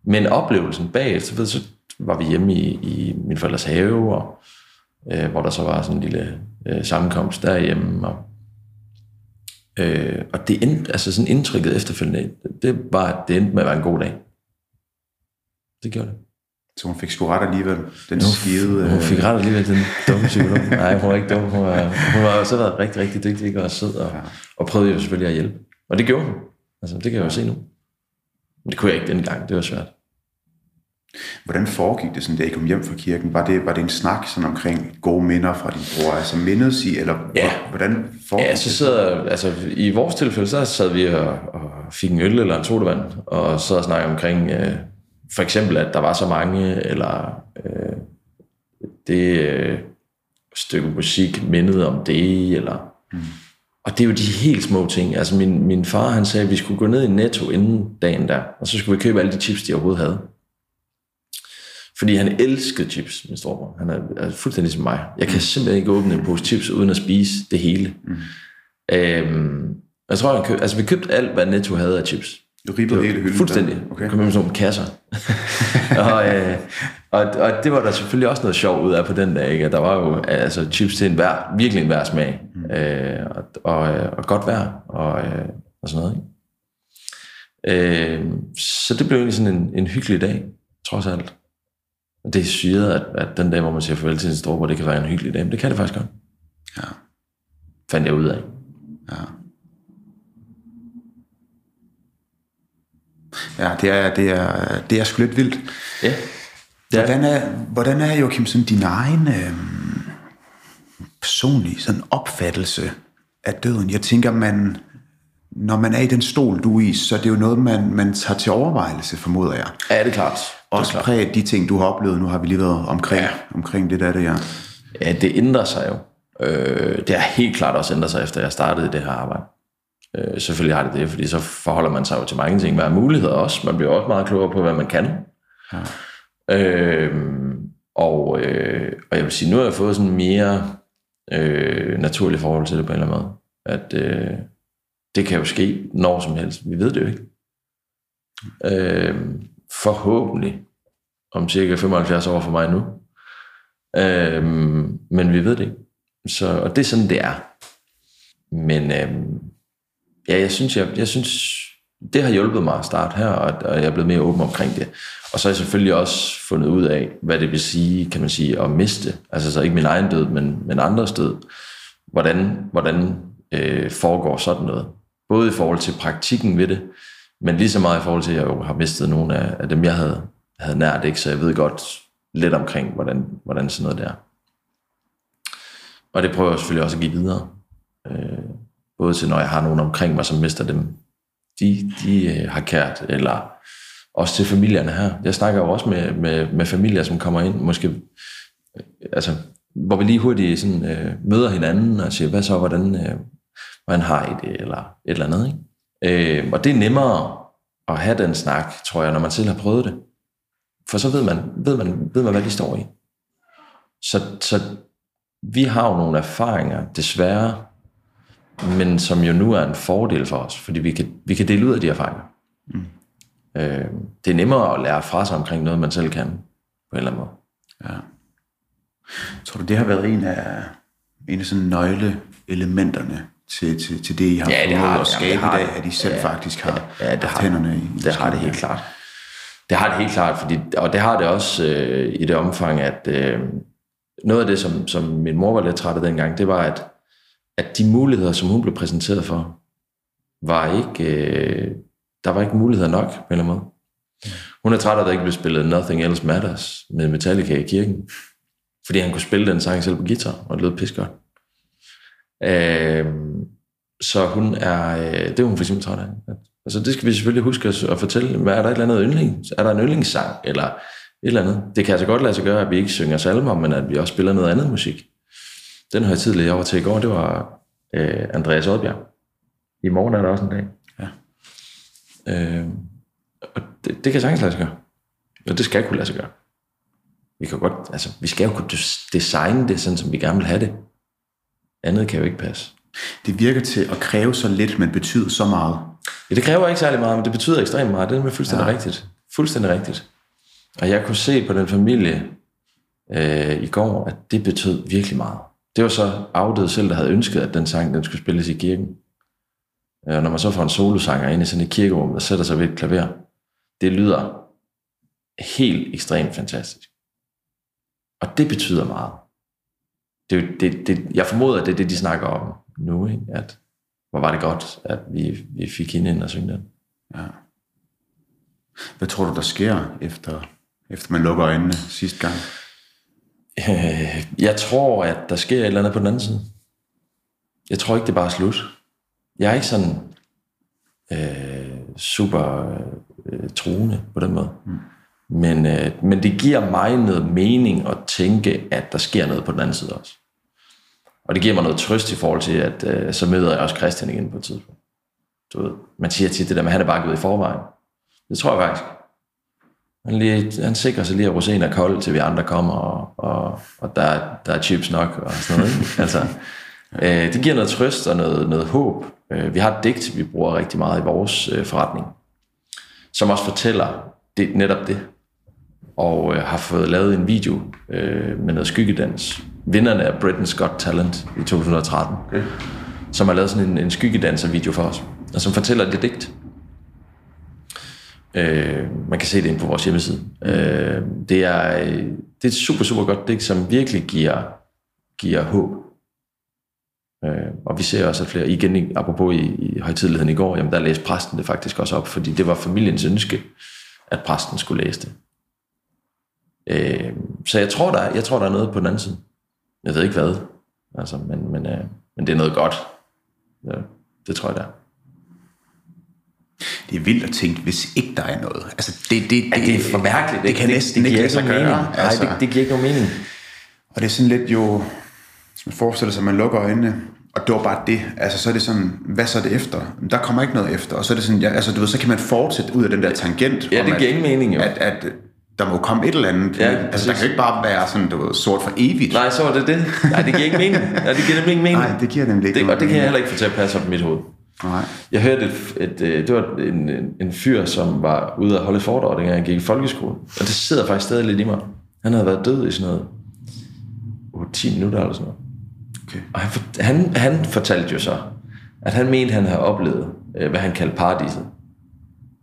Men oplevelsen bagefter, ved, så var vi hjemme i, i min forældres have, og øh, hvor der så var sådan en lille øh, sammenkomst derhjemme. Og, øh, og det endte, altså sådan indtrykket efterfølgende, det var, at det endte med at være en god dag. Det gjorde det. Så hun fik sgu ret alligevel, den hun, skide... Hun fik ret alligevel, den dumme psykolog. Nej, hun var ikke dum. Hun var, hun var så været rigtig, rigtig dygtig og sød, og, ja. og prøvede jo selvfølgelig at hjælpe. Og det gjorde hun. Altså, det kan jeg jo se nu. Men det kunne jeg ikke dengang, det var svært. Hvordan foregik det, sådan, da I kom hjem fra kirken? Var det, var det en snak sådan omkring gode minder fra din bror? Altså mindes I, eller ja. hvordan foregik ja, så sidder, altså i vores tilfælde, så sad vi og, og fik en øl eller en sodavand, og så og snakkede omkring, øh, for eksempel, at der var så mange, eller øh, det øh, stykke musik mindede om det, eller... Mm. Og det er jo de helt små ting. Altså min, min far, han sagde, at vi skulle gå ned i Netto inden dagen der, og så skulle vi købe alle de chips, de overhovedet havde. Fordi han elskede chips, min storebror. Han er, er fuldstændig som mig. Jeg kan mm. simpelthen ikke åbne en pose chips, uden at spise det hele. Mm. Øhm, jeg tror, han køb, altså vi købte alt, hvad Netto havde af chips. Du ribbede hele hylden? Fuldstændig. Okay. Kom med sådan nogle kasser. og, øh, og, og, det var der selvfølgelig også noget sjov ud af på den dag. Ikke? Der var jo altså, chips til en hver, virkelig en hver smag. Mm. Øh, og, og, og godt vejr og, øh, og sådan noget. Ikke? Øh, så det blev egentlig sådan en, en hyggelig dag, trods alt. Det er syret, at, at den dag, hvor man siger farvel til sin storebror, det kan være en hyggelig dag. Men det kan det faktisk godt. Ja. Fandt jeg ud af. Ja. Ja, det er, det er, det er sgu lidt vildt. Ja. Det er. Hvordan er, hvordan er Joachim sådan din egen øh, personlige sådan opfattelse af døden? Jeg tænker, man, når man er i den stol, du er i, så er det jo noget, man, man tager til overvejelse, formoder jeg. Ja, det er klart. Også præget de ting, du har oplevet. Nu har vi lige været omkring, ja. omkring det der, det er. Ja, det ændrer sig jo. Øh, det har helt klart også ændret sig, efter jeg startede det her arbejde. Øh, selvfølgelig har det det, fordi så forholder man sig jo til mange ting. Hvad er muligheder også? Man bliver også meget klogere på, hvad man kan. Ja. Øh, og, øh, og jeg vil sige, nu har jeg fået sådan mere øh, naturligt forhold til det på en eller anden måde. At øh, det kan jo ske når som helst. Vi ved det jo ikke. Øh, forhåbentlig om cirka 75 år for mig nu. Øh, men vi ved det ikke. Så, og det er sådan, det er. Men øh, ja, jeg synes, jeg, jeg synes, det har hjulpet mig at starte her, og, og jeg er blevet mere åben omkring det. Og så har jeg selvfølgelig også fundet ud af, hvad det vil sige, kan man sige, at miste. Altså så ikke min egen død, men, men andres død. Hvordan, hvordan øh, foregår sådan noget? Både i forhold til praktikken ved det, men lige så meget i forhold til, at jeg jo har mistet nogle af, af dem, jeg havde, havde nært, ikke? så jeg ved godt lidt omkring, hvordan, hvordan sådan noget der. Og det prøver jeg selvfølgelig også at give videre. Øh, både til, når jeg har nogen omkring mig, som mister dem, de, de øh, har kært, eller også til familierne her. Jeg snakker jo også med, med, med familier, som kommer ind, måske, øh, altså, hvor vi lige hurtigt sådan, øh, møder hinanden og siger, hvad så, hvordan, øh, hvordan har I det, eller et eller andet. Ikke? Øh, og det er nemmere at have den snak, tror jeg, når man selv har prøvet det. For så ved man, ved man, ved man hvad de står i. Så, så vi har jo nogle erfaringer, desværre, men som jo nu er en fordel for os, fordi vi kan, vi kan dele ud af de erfaringer. Mm. Øh, det er nemmere at lære fra sig omkring noget, man selv kan, på en eller anden måde. Ja. Tror du, det har været en af, en af sådan nøgleelementerne til, til, til det, I har ja, det har, at skabe ja, i dag, at I selv ja, faktisk har ja, det har, hænderne i Det har det helt klart. Det har det helt klart, fordi, og det har det også øh, i det omfang, at øh, noget af det, som, som min mor var lidt træt af dengang, det var, at, at de muligheder, som hun blev præsenteret for, var ikke, øh, der var ikke muligheder nok, på en eller anden måde. Hun er træt af, at der ikke blev spillet Nothing Else Matters med Metallica i kirken, fordi han kunne spille den sang selv på guitar, og det lød pis godt. Øh, så hun er, øh, det er hun for eksempel træt af. Altså det skal vi selvfølgelig huske at fortælle, hvad er der et eller andet yndling? Er der en yndlingssang, eller et eller andet? Det kan altså godt lade sig gøre, at vi ikke synger salmer, men at vi også spiller noget andet musik. Den har jeg over til i går, det var øh, Andreas Oddbjerg. I morgen er der også en dag. Ja. Øh, og det, det kan sagtens lade sig gøre. Og det skal kunne lade sig gøre. Vi kan godt, altså, vi skal jo kunne designe det sådan, som vi gerne vil have det. Andet kan jo ikke passe. Det virker til at kræve så lidt, men betyder så meget. Ja, det kræver ikke særlig meget, men det betyder ekstremt meget. Det er fuldstændig ja. rigtigt. Fuldstændig rigtigt. Og jeg kunne se på den familie øh, i går, at det betød virkelig meget. Det var så afdøde selv, der havde ønsket, at den sang den skulle spilles i kirken. Og når man så får en solosanger ind i sådan et kirkerum, der sætter sig ved et klaver, det lyder helt ekstremt fantastisk. Og det betyder meget. Det, det, det, jeg formoder, at det er det, de snakker om nu, ikke? at hvor var det godt, at vi, vi fik hende ind og synge den. Ja. Hvad tror du, der sker, efter, efter man lukker øjnene sidste gang? Øh, jeg tror, at der sker et eller andet på den anden side. Jeg tror ikke, det er bare slut. Jeg er ikke sådan øh, super øh, truende på den måde. Mm. Men, øh, men det giver mig noget mening at tænke, at der sker noget på den anden side også. Og det giver mig noget trøst i forhold til, at øh, så møder jeg også Christian igen på et tidspunkt. Du ved, man siger tit det der med, at han er bare gået i forvejen. Det tror jeg faktisk. Han, lige, han sikrer sig lige, at rosen er kold, til vi andre kommer, og, og, og der, der er chips nok, og sådan noget. Ikke? altså, øh, det giver noget trøst og noget, noget håb. Øh, vi har et digt, vi bruger rigtig meget i vores øh, forretning, som også fortæller det, netop det og øh, har fået lavet en video øh, med noget skyggedans. Vinderne af Britain's Got Talent i 2013, okay. som har lavet sådan en, en skyggedanser-video for os, og som fortæller det digt. Øh, man kan se det inde på vores hjemmeside. Øh, det, er, øh, det er et super, super godt digt, som virkelig giver, giver håb. Øh, og vi ser også, at flere, igen apropos i, i højtidligheden i går, jamen der læste præsten det faktisk også op, fordi det var familiens ønske, at præsten skulle læse det. Øh, så jeg tror, der jeg tror, der er noget på den anden side. Jeg ved ikke hvad, altså, men, men, øh, men det er noget godt. Ja, det tror jeg, der er. Det er vildt at tænke, hvis ikke der er noget. Altså, det, det, det, ja, det er for mærkeligt. Det, det kan næsten det, det ikke lade sig gøre. Altså, Nej, det, det giver ikke nogen mening. Og det er sådan lidt jo, hvis man forestiller sig, at man lukker øjnene, og det var bare det. Altså, så er det sådan, hvad så er det efter? Der kommer ikke noget efter. Og så er det sådan, ja, altså, du ved, så kan man fortsætte ud af den der tangent. Ja, det giver ingen mening jo. At, at der må komme et eller andet. Ja, altså, der kan ikke bare være sådan, du ved, sort for evigt. Nej, så er det det. Nej, det giver ikke mening. Nej, det giver nemlig ikke mening. Nej, det giver nemlig ikke det, Og det kan jeg heller ikke få til at passe op i mit hoved. Nej. Jeg hørte, et, et, et, det var en, en, fyr, som var ude at holde foredrag, dengang jeg gik i folkeskole. Og det sidder faktisk stadig lidt i mig. Han havde været død i sådan noget 10 minutter eller sådan noget. Okay. Og han, han, han fortalte jo så, at han mente, han havde oplevet, øh, hvad han kaldte paradiset.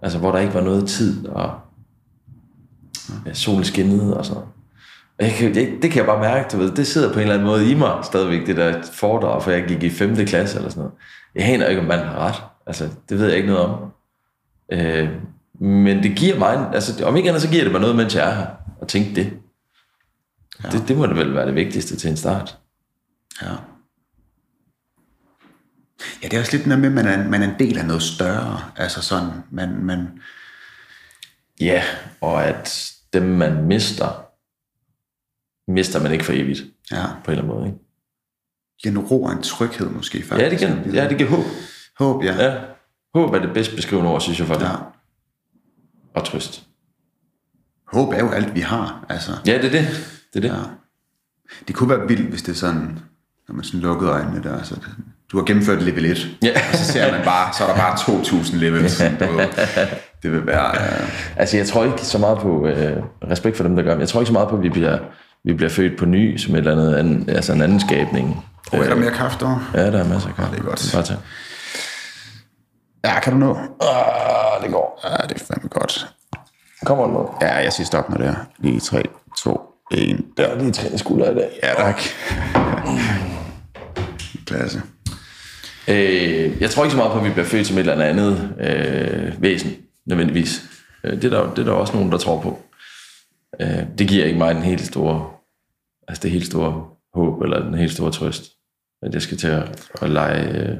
Altså, hvor der ikke var noget tid, og ja, solen skinnede og sådan noget. Jeg kan, det, det kan jeg bare mærke, du ved, det sidder på en eller anden måde i mig stadigvæk, det der foredrag, for jeg gik i 5. klasse eller sådan noget. Jeg aner ikke, om man har ret. Altså, det ved jeg ikke noget om. Øh, men det giver mig, altså om ikke andet, så giver det mig noget, mens jeg er her, og tænke det. Ja. det. Det må det vel være det vigtigste til en start. Ja. Ja, det er også lidt noget med, at man er, man er en del af noget større. Altså sådan, man, man, Ja, og at dem, man mister, mister man ikke for evigt, Ja. på en eller anden måde. Ikke? Giver en ro og en tryghed måske faktisk. Ja, det kan, ja, det kan håb. Håb, ja. Ja. Håb er det bedst beskrivende ord, synes jeg for det. ja. Og trøst. Håb er jo alt, vi har. Altså, Ja, det er det. Det er det. ja. Det kunne være vildt, hvis det er sådan, når man sådan lukkede øjnene der. Så det, du har gennemført level 1, Ja. og så ser man bare, så er der bare 2.000 levels. Du ved. Det vil være... Uh, Altså, jeg tror ikke så meget på, øh, respekt for dem, der gør, men jeg tror ikke så meget på, at vi bliver, vi bliver født på ny, som et eller andet, anden, altså en anden skabning. Oh, er der mere kaffe der? Ja, der er masser af kaffe. det er godt. Bare tage. Ja, kan du nå? Ah, det går. Ja, det er fandme godt. Kommer den med? Ja, jeg siger stop, når det er. Lige 3, 2, 1. Der. Ja, lige tre skulder i dag. Ja, tak. Klasse. Øh, jeg tror ikke så meget på, at vi bliver født som et eller andet øh, væsen, nødvendigvis. Øh, det, er der, det er der også nogen, der tror på. Øh, det giver ikke mig den helt store, altså det helt store håb, eller den helt store trøst, at jeg skal til at, at lege øh,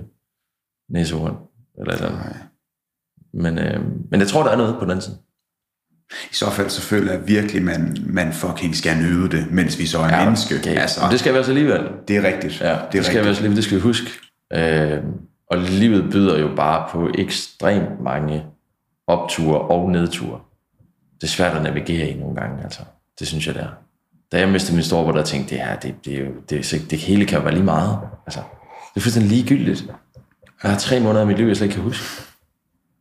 næsehorn, eller et eller andet. Men, øh, men jeg tror, der er noget på den anden side. I så fald så føler jeg virkelig, man, man fucking skal nyde det, mens vi så er ja, menneske. Okay. Altså, Men det skal vi også alligevel. det er rigtigt. Ja, det er det skal vi rigtigt. også alligevel, det skal vi huske. Øh, og livet byder jo bare på ekstremt mange opture og nedture. Det er svært at navigere i nogle gange, altså. Det synes jeg, det er. Da jeg mistede min storebror, der tænkte det, det, er jo, det, er sikkert- det hele kan jo være lige meget. Altså, det er fuldstændig ligegyldigt. Jeg har tre måneder af mit liv, jeg slet ikke kan huske.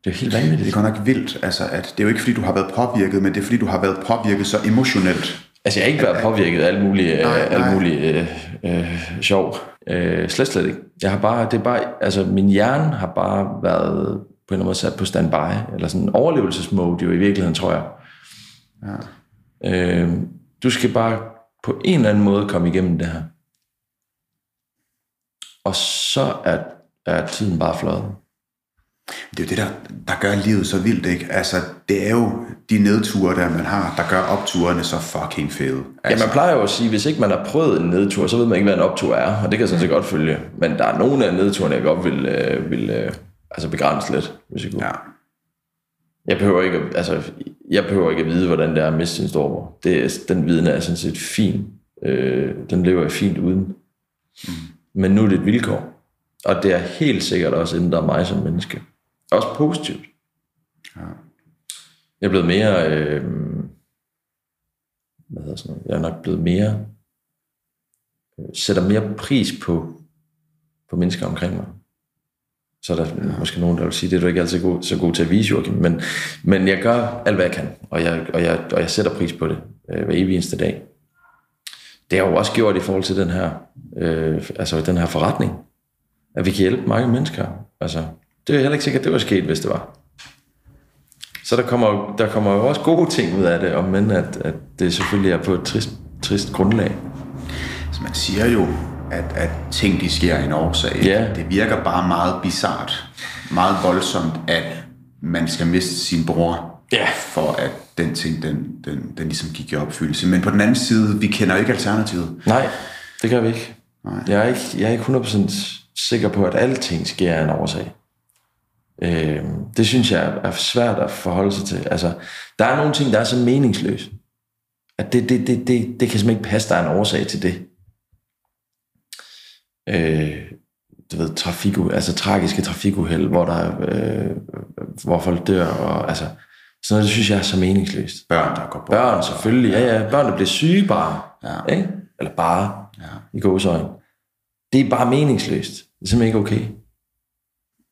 Det er jo helt vanvittigt. Det er godt nok vildt. Altså, at det er jo ikke, fordi du har været påvirket, men det er, fordi du har været påvirket så emotionelt. Altså, jeg har ikke været påvirket af alt muligt, Nej, nej, alt muligt øh, øh, sjov. Øh, slet, slet ikke. Jeg har bare, det er bare, altså, min hjerne har bare været på en eller anden måde sat på standby, eller sådan en overlevelsesmode jo i virkeligheden, tror jeg. Ja. Øh, du skal bare på en eller anden måde komme igennem det her. Og så er, er tiden bare fløjet. Det er jo det, der, der gør livet så vildt, ikke? Altså, det er jo de nedture, der man har, der gør opturene så fucking fede. Ja, Altså, man plejer jo at sige, hvis ikke man har prøvet en nedtur, så ved man ikke, hvad en optur er, og det kan jeg sådan set godt følge. Men der er nogle af nedturene, jeg godt vil, øh, vil øh, altså begrænse lidt, hvis jeg kunne. ja. Jeg behøver ikke, altså, jeg behøver ikke at vide, hvordan det er at miste sin storebror. Det, er- den viden er sådan set fin. Øh, den lever jeg fint uden. Mm. Men nu er det et vilkår. Og det er helt sikkert også ændret mig som menneske. Også positivt. Ja. Jeg er blevet mere... Øh, hvad hedder sådan noget? Jeg er nok blevet mere... Øh, sætter mere pris på, på mennesker omkring mig. Så er der måske nogen, der vil sige, det er du ikke altid god, så god til at vise, Joachim. Men, men jeg gør alt, hvad jeg kan, og jeg, og jeg, og jeg sætter pris på det øh, hver evig eneste dag. Det har jeg jo også gjort i forhold til den her, øh, altså den her forretning, at vi kan hjælpe mange mennesker. Altså, det er heller ikke sikkert, det var sket, hvis det var. Så der kommer, der kommer jo også gode ting ud af det, om men at, at det selvfølgelig er på et trist, trist grundlag. Så man siger jo, at, at ting de sker af en årsag. Ja. Det virker bare meget bizart, meget voldsomt, at man skal miste sin bror, Ja. for at den ting, den, den, den ligesom gik i opfyldelse. Men på den anden side, vi kender jo ikke alternativet. Nej, det gør vi ikke. Nej. Jeg er ikke, jeg er ikke 100% sikker på, at alting sker af en årsag. Øh, det synes jeg er svært at forholde sig til. Altså, der er nogle ting, der er så meningsløse, at det, det, det, det, det kan simpelthen ikke passe, der er en årsag til det. Øh, du ved, trafiku, altså tragiske trafikuheld, hvor, der, øh, hvor folk dør, og altså, sådan noget, det synes jeg er så meningsløst. Børn, der går bort. Børn selvfølgelig, ja, ja. Børn, der bliver syge bare. Ja. Ikke? Eller bare, Ja. i gåsøjne. Det er bare meningsløst. Det er simpelthen ikke okay.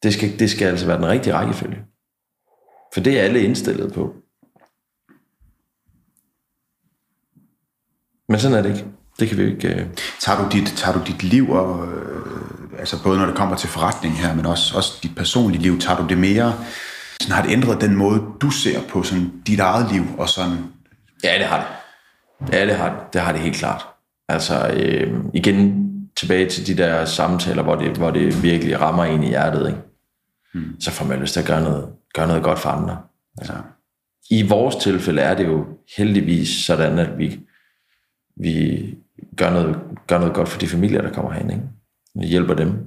Det skal, det skal altså være den rigtige rækkefølge. For det er alle indstillet på. Men sådan er det ikke. Det kan vi ikke... Øh... Tager du dit, tager du dit liv, og, øh, altså både når det kommer til forretning her, men også, også dit personlige liv, tager du det mere, sådan har det ændret den måde, du ser på sådan dit eget liv, og sådan, Ja, det har det. Ja, det har det. Det har det helt klart. Altså, øh, igen tilbage til de der samtaler, hvor det, hvor det virkelig rammer en i hjertet, ikke? Hmm. så får man lyst til at gøre noget, gøre noget godt for andre. altså, I vores tilfælde er det jo heldigvis sådan, at vi, vi gør, noget, gør noget godt for de familier, der kommer herind. Ikke? Vi hjælper dem.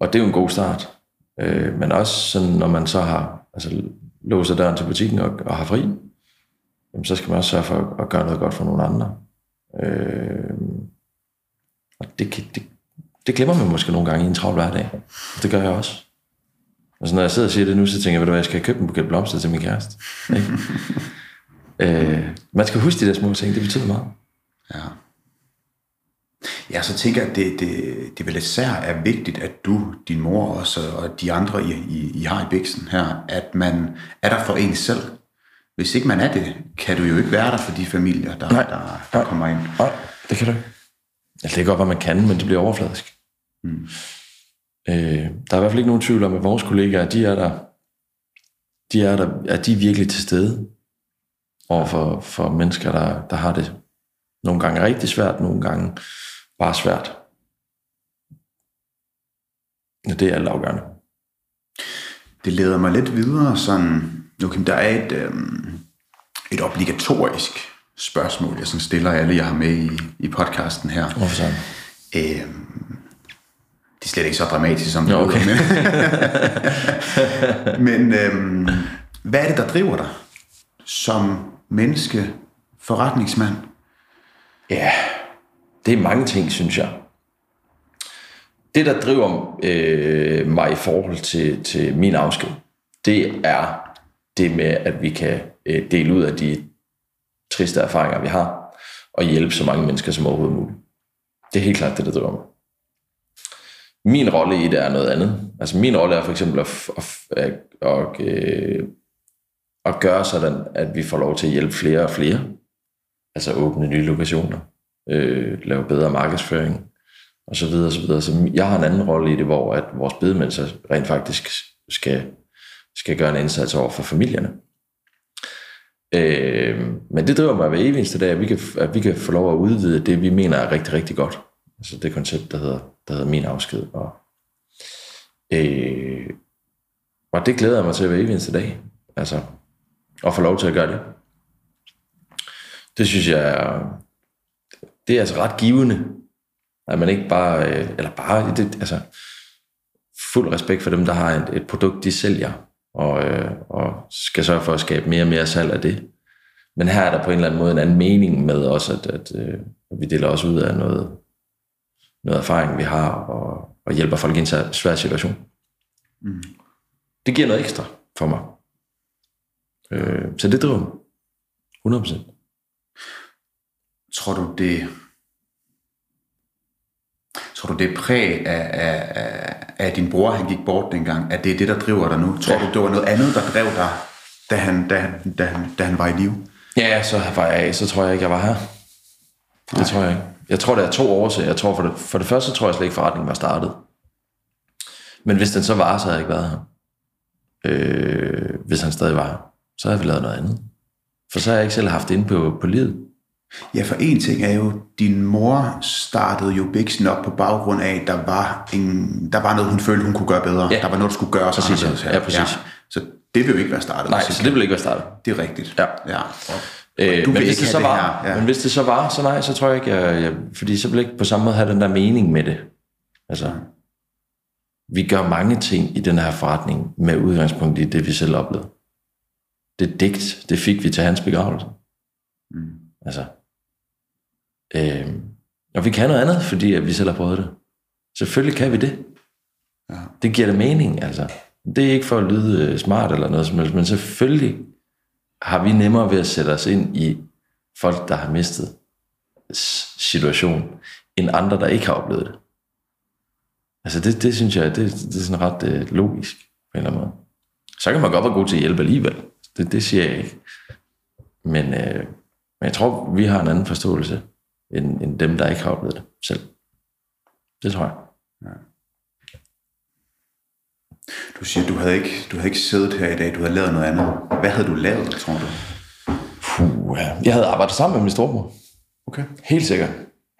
Og det er jo en god start. Øh, men også sådan, når man så har, altså låser døren til butikken og, og har fri, jamen, så skal man også sørge for at, at gøre noget godt for nogle andre. Øh, og det, kan- det, det glemmer man måske nogle gange i en travl hverdag. Det gør jeg også. Altså når jeg sidder og siger det nu, så tænker jeg, ved du hvad, jeg skal købe en buket blomster til min kæreste. Ikke? Øh, man skal huske de der små ting, det betyder meget. Ja. Ja, så tænker jeg, at det, det, det vel især er vigtigt, at du, din mor også, og de andre, I, I, I har i Bixen her, at man er der for en selv. Hvis ikke man er det, kan du jo ikke være der for de familier, der, Nej. der, der kommer ind. Nej, det kan du ikke. Altså, det kan godt være, man kan, men det bliver overfladisk. Mm. Øh, der er i hvert fald ikke nogen tvivl om, at vores kollegaer, de er der, de er der, er de virkelig til stede over for, for mennesker, der, der har det nogle gange rigtig svært, nogle gange bare svært. Ja, det er alt afgørende. Det leder mig lidt videre, sådan, okay, der er et, øhm, et obligatorisk spørgsmål, jeg sådan stiller alle, jeg har med i, i podcasten her. Hvorfor sådan? Øhm, det er slet ikke så dramatisk, som det okay. men, men øhm, hvad er det, der driver dig som menneske, forretningsmand? Ja, det er mange ting, synes jeg. Det, der driver øh, mig i forhold til, til min afsked, det er det med, at vi kan øh, dele ud af de triste erfaringer, vi har, og hjælpe så mange mennesker som overhovedet muligt. Det er helt klart det, der driver mig. Min rolle i det er noget andet. Altså min rolle er for eksempel at, at, at, at, at at gøre sådan, at vi får lov til at hjælpe flere og flere. Altså åbne nye lokationer, øh, lave bedre markedsføring, og så videre, og så videre. Så jeg har en anden rolle i det, hvor at vores bedemænd så rent faktisk skal, skal gøre en indsats over for familierne. Øh, men det driver mig hver evig eneste dag, at vi, kan, at vi kan få lov at udvide det, vi mener er rigtig, rigtig godt. Altså det koncept, der hedder, der hedder min afsked. Og, øh, og det glæder jeg mig til hver evig eneste dag. Altså, at få lov til at gøre det. Det synes jeg er, det er altså ret givende, at man ikke bare, øh, eller bare, det, altså, fuld respekt for dem, der har et, et produkt, de sælger, og, øh, og skal sørge for at skabe mere og mere salg af det. Men her er der på en eller anden måde en anden mening med også, at, at, øh, vi deler også ud af noget, noget erfaring, vi har, og, og hjælper folk i en svær- svær situation. Mm. Det giver noget ekstra for mig. Øh, så det driver mig. 100%. Tror du det Tror du det er præg af, af, af, af din bror, han gik bort dengang, at det er det, der driver dig nu? Tror Ja. du, det var noget andet, der drev dig, da han, da, han, da, han, da han var i live? Ja, så var jeg af, så tror jeg ikke, jeg var her. Det Nej. tror jeg ikke. Jeg tror, det er to år til. Jeg tror, for det, for det første, tror jeg slet ikke, forretningen var startet. Men hvis den så var, så havde jeg ikke været her. Øh, hvis han stadig var her, så havde vi lavet noget andet. For så har jeg ikke selv haft det inde på, på livet. Ja, for en ting er jo, din mor startede jo Bixen op på baggrund af, at der var, en, der var noget, hun følte, hun kunne gøre bedre. Ja. Der var noget, der skulle gøres Præcis, ja. Ja, præcis. Så det vil jo ikke være startet. Nej, så det ville ikke være startet. Det er rigtigt. Ja. ja. Øh, men, vil hvis det så det var, ja. men hvis det så var, så nej, så tror jeg ikke, jeg, jeg, fordi så vil jeg ikke på samme måde have den der mening med det. Altså, vi gør mange ting i den her forretning med udgangspunkt i det, vi selv oplevede. Det digt, det fik vi til hans begravelse. Mm. Altså, øh, og vi kan noget andet, fordi at vi selv har prøvet det. Selvfølgelig kan vi det. Ja. Det giver det mening, altså. Det er ikke for at lyde øh, smart eller noget som helst, men selvfølgelig har vi nemmere ved at sætte os ind i folk, der har mistet situation, end andre, der ikke har oplevet det. Altså det, det synes jeg, det, det er sådan ret øh, logisk på en eller anden måde. Så kan man godt være god til at hjælpe alligevel. Det, det siger jeg ikke. Men, øh, men jeg tror, vi har en anden forståelse, end, end dem, der ikke har oplevet det selv. Det tror jeg. Du siger, du havde, ikke, du havde ikke siddet her i dag, du havde lavet noget andet. Hvad havde du lavet, tror du? Puh, ja. Jeg havde arbejdet sammen med min storebror. Okay. Helt sikkert.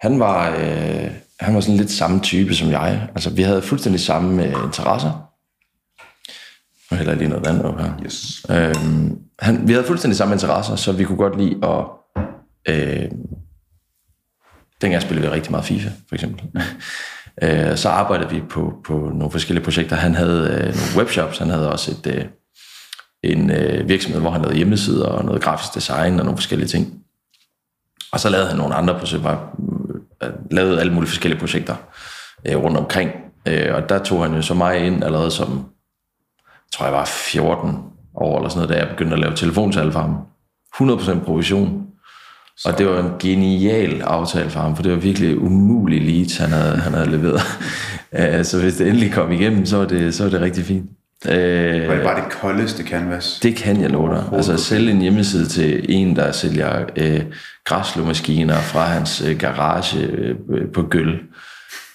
Han var, øh, han var sådan lidt samme type som jeg. Altså, vi havde fuldstændig samme øh, interesser. Hælder jeg lige noget vand op her. Yes. Øhm, han, vi havde fuldstændig samme interesser, så vi kunne godt lide at... Øh, dengang spillede vi rigtig meget FIFA, for eksempel. øh, så arbejdede vi på, på nogle forskellige projekter. Han havde øh, nogle webshops, han havde også et, øh, en øh, virksomhed, hvor han lavede hjemmesider og noget grafisk design og nogle forskellige ting. Og så lavede han nogle andre projekter, øh, lavede alle mulige forskellige projekter øh, rundt omkring. Øh, og der tog han jo så mig ind allerede som, tror jeg var 14 år eller sådan noget, da jeg begyndte at lave telefonsalg for ham. 100% provision. Så. Og det var en genial aftale for ham, for det var virkelig umuligt leads, han havde, han havde leveret. Øh, så hvis det endelig kom igennem, så var det, så var det rigtig fint. Øh, var det bare det koldeste canvas? Det kan jeg love dig. Altså at sælge en hjemmeside til en, der sælger øh, græslåmaskiner fra hans øh, garage øh, på gøl,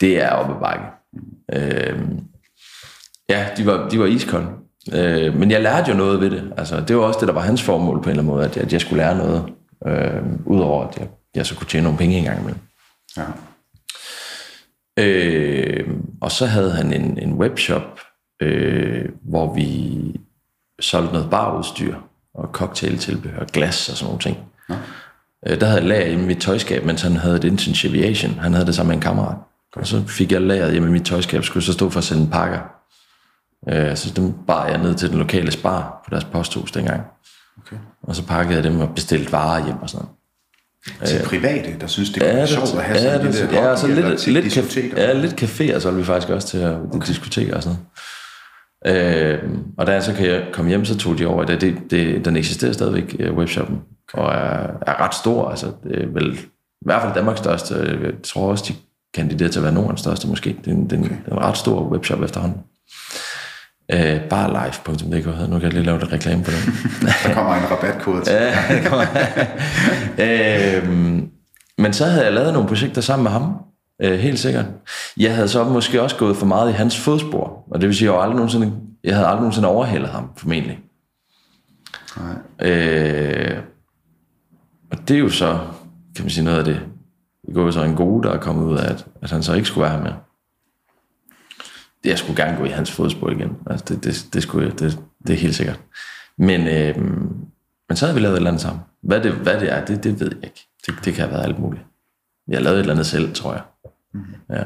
det er oppe bakke. Øh, ja, de var, de var iskolde. Øh, men jeg lærte jo noget ved det. Altså, det var også det, der var hans formål på en eller anden måde, at, at jeg skulle lære noget, øh, udover at jeg, jeg så kunne tjene nogle penge engang imellem. Ja. Øh, og så havde han en, en webshop, øh, hvor vi solgte noget barudstyr og cocktailtilbehør, glas og sådan nogle ting. Ja. Øh, der havde jeg lager i mit tøjskab, mens han havde et internship i Asien. Han havde det sammen med en kammerat. Og så fik jeg lageret hjemme i mit tøjskab, skulle så stå for at sende pakker. Øh, så dem bar jeg ned til den lokale spar på deres posthus dengang. Okay. Og så pakkede jeg dem og bestilte varer hjem og sådan noget. Til øh, private, der synes, det kunne være sjovt at have ja, sådan en lille ja, så lidt, lidt, café, ja, lidt caféer, så vi faktisk også til okay. diskoteker og sådan noget. Øh, og da jeg så kan jeg komme hjem, så tog de over. Det, det, det, den eksisterer stadigvæk, øh, webshoppen, okay. og er, er ret stor. Altså, det er vel i hvert fald Danmarks største. Jeg tror også, de kandiderer til at være Nordens største måske. Det er, det er, en, okay. det er en ret stor webshop efterhånden. Øh, barlife.dk Nu kan jeg lige lave lidt reklame på den. der kommer en rabatkode til. det øh, men så havde jeg lavet nogle projekter sammen med ham. Øh, helt sikkert. Jeg havde så måske også gået for meget i hans fodspor. Og det vil sige, at jeg, aldrig nogensinde, jeg havde aldrig nogensinde overhældet ham, formentlig. Nej. Øh, og det er jo så, kan man sige, noget af det. Det går jo så en god, der er kommet ud af, at, at han så ikke skulle være her med jeg skulle gerne gå i hans fodspor igen. Altså, det, det, det, skulle jeg, det, det er helt sikkert. Men, øh, men så havde vi lavet et eller andet sammen. Hvad det, hvad det er, det, det ved jeg ikke. Det, det kan have været alt muligt. Jeg lavet et eller andet selv, tror jeg. Mm-hmm. Ja.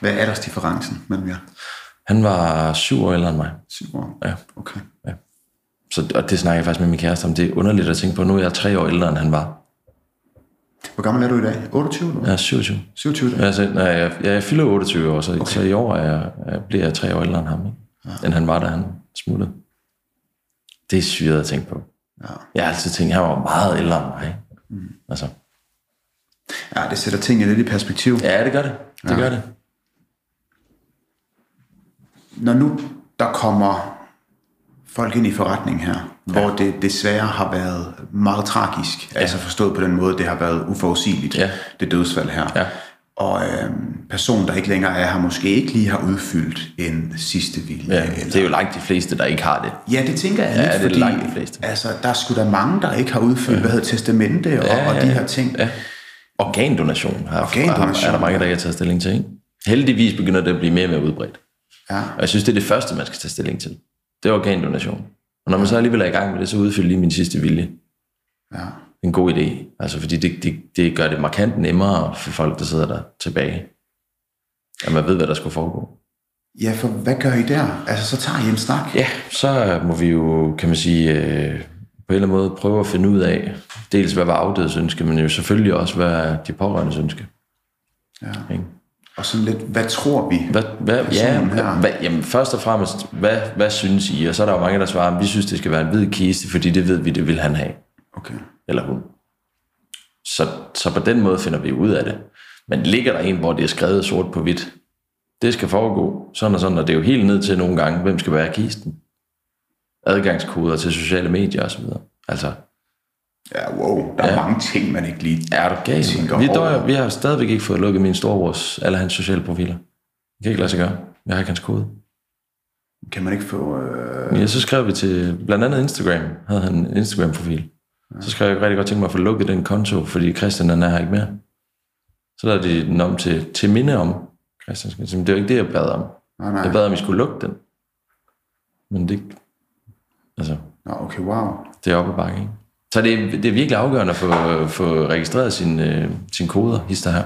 Hvad er deres differencen mellem jer? Han var syv år ældre end mig. Syv år? Ja. Okay. Ja. Så, og det snakker jeg faktisk med min kæreste om. Det er underligt at tænke på. Nu er jeg tre år ældre, end han var. Hvor gammel er du i dag? 28? Eller? Ja, 27. 27 dag. Altså, nej, jeg, jeg fylder 28 år, så, okay. så i år er jeg, jeg bliver jeg tre år ældre end ham, ikke? Ja. end han var, da han smuttede. Det er syret at tænke på. Ja. Jeg har altid tænkt, at han var meget ældre end mig. Mm. Altså. Ja, det sætter tingene lidt i perspektiv. Ja, det gør det. Det ja. gør det. Når nu der kommer folk ind i forretning her, ja. hvor det desværre har været meget tragisk. Ja. Altså forstået på den måde, det har været uforudsigeligt, ja. det dødsfald her. Ja. Og øh, personen, der ikke længere er her, måske ikke lige har udfyldt en sidste vilje. Ja, eller... det er jo langt de fleste, der ikke har det. Ja, det tænker jeg lidt, ja, det er fordi langt de fleste. Altså, der er sgu da mange, der ikke har udfyldt, ja. hvad hedder testamente og, ja, ja, og de her ting. Ja. Organdonation, har, Organdonation er der mange, der ikke har taget stilling til. Ikke? Heldigvis begynder det at blive mere og mere udbredt. Ja. Og jeg synes, det er det første, man skal tage stilling til. Det er organdonation. Og når man så alligevel er i gang med det, så udfylder lige min sidste vilje. Ja. En god idé. Altså, fordi det, det, det gør det markant nemmere for folk, der sidder der tilbage. At man ved, hvad der skulle foregå. Ja, for hvad gør I der? Altså, så tager I en snak? Ja, så må vi jo, kan man sige, øh, på en eller anden måde prøve at finde ud af, dels hvad var afdødes ønske, men jo selvfølgelig også, hvad de pårørende ønske. Ja. Ikke? Og sådan lidt, hvad tror vi? Hvad, hvad, ja, her? Hvad, jamen først og fremmest, hvad, hvad synes I? Og så er der jo mange, der svarer, vi synes, det skal være en hvid kiste, fordi det ved vi, det vil han have. Okay. Eller hun. Så, så på den måde finder vi ud af det. Men ligger der en, hvor det er skrevet sort på hvidt, det skal foregå sådan og sådan, og det er jo helt ned til nogle gange, hvem skal være kisten. Adgangskoder til sociale medier osv. Altså, Ja, wow. Der er ja. mange ting, man ikke lige er du gal, tænker vi, døjer, vi har stadigvæk ikke fået lukket min storebrors, eller hans sociale profiler. Det kan ikke lade sig gøre. Jeg har ikke hans kode. Kan man ikke få... Øh... Ja, så skrev vi til blandt andet Instagram. Havde han en Instagram-profil. Ja. Så skrev jeg rigtig godt tænke mig at få lukket den konto, fordi Christian den er her ikke mere. Så lavede de den om til, til minde om Christian. Det var ikke det, jeg bad om. Nej, nej. Jeg bad om, at I skulle lukke den. Men det... Altså... Nå, okay, wow. Det er oppe ad bakke, ikke? Så det, er, det er virkelig afgørende at få, få registreret sin, øh, sin koder, hister her.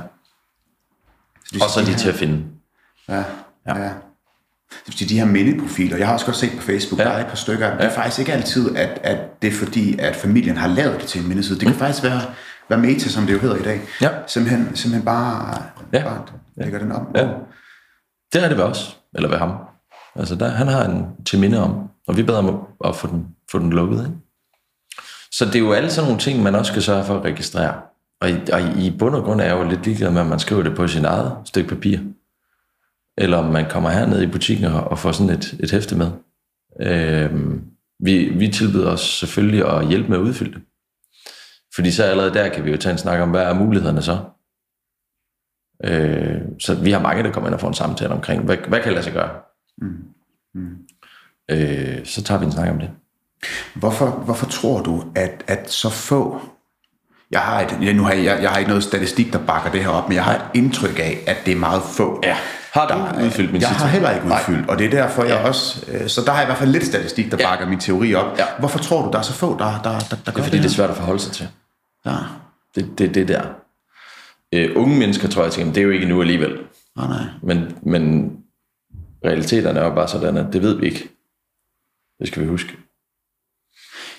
Og så de til at finde. Ja, ja. ja. de her mindeprofiler, jeg har også godt set på Facebook, ja. der er et par stykker, ja. det er faktisk ikke altid, at, at det er fordi, at familien har lavet det til en mindeside. Det kan mm. faktisk være, være meta, som det jo hedder i dag. Ja. Simpelthen, simpelthen bare, ja. bare lægger ja. den op. Ja. Det er det ved os, eller ved ham. Altså, der, han har en til minde om, og vi beder om at få den, få den lukket. Ikke? Så det er jo alle sådan nogle ting, man også skal sørge for at registrere. Og i, og i bund og grund er jeg jo lidt ligeglad med, at man skriver det på sin eget stykke papir. Eller om man kommer herned i butikken og får sådan et, et hæfte med. Øhm, vi, vi tilbyder os selvfølgelig at hjælpe med at udfylde det. Fordi så allerede der kan vi jo tage en snak om, hvad er mulighederne så? Øh, så vi har mange, der kommer ind og får en samtale omkring, hvad, hvad kan lade sig gøre? Mm. Mm. Øh, så tager vi en snak om det. Hvorfor, hvorfor tror du, at, at så få jeg har, et, ja, nu har jeg, jeg har ikke noget statistik, der bakker det her op, men jeg har et indtryk af, at det er meget få. Ja. Har du der, udfyldt min Jeg har heller ikke udfyldt, Nej. og det er derfor, jeg ja. også... Øh, så der har jeg i hvert fald lidt statistik, der ja. bakker min teori op. Ja. Hvorfor tror du, der er så få, der, der, der, der det? Er, fordi det, det er svært at forholde sig til. Ja. Det det, det der. Uh, unge mennesker tror jeg tænker, det er jo ikke nu alligevel. Nej, nej. Men, men realiteterne er jo bare sådan, at det ved vi ikke. Det skal vi huske.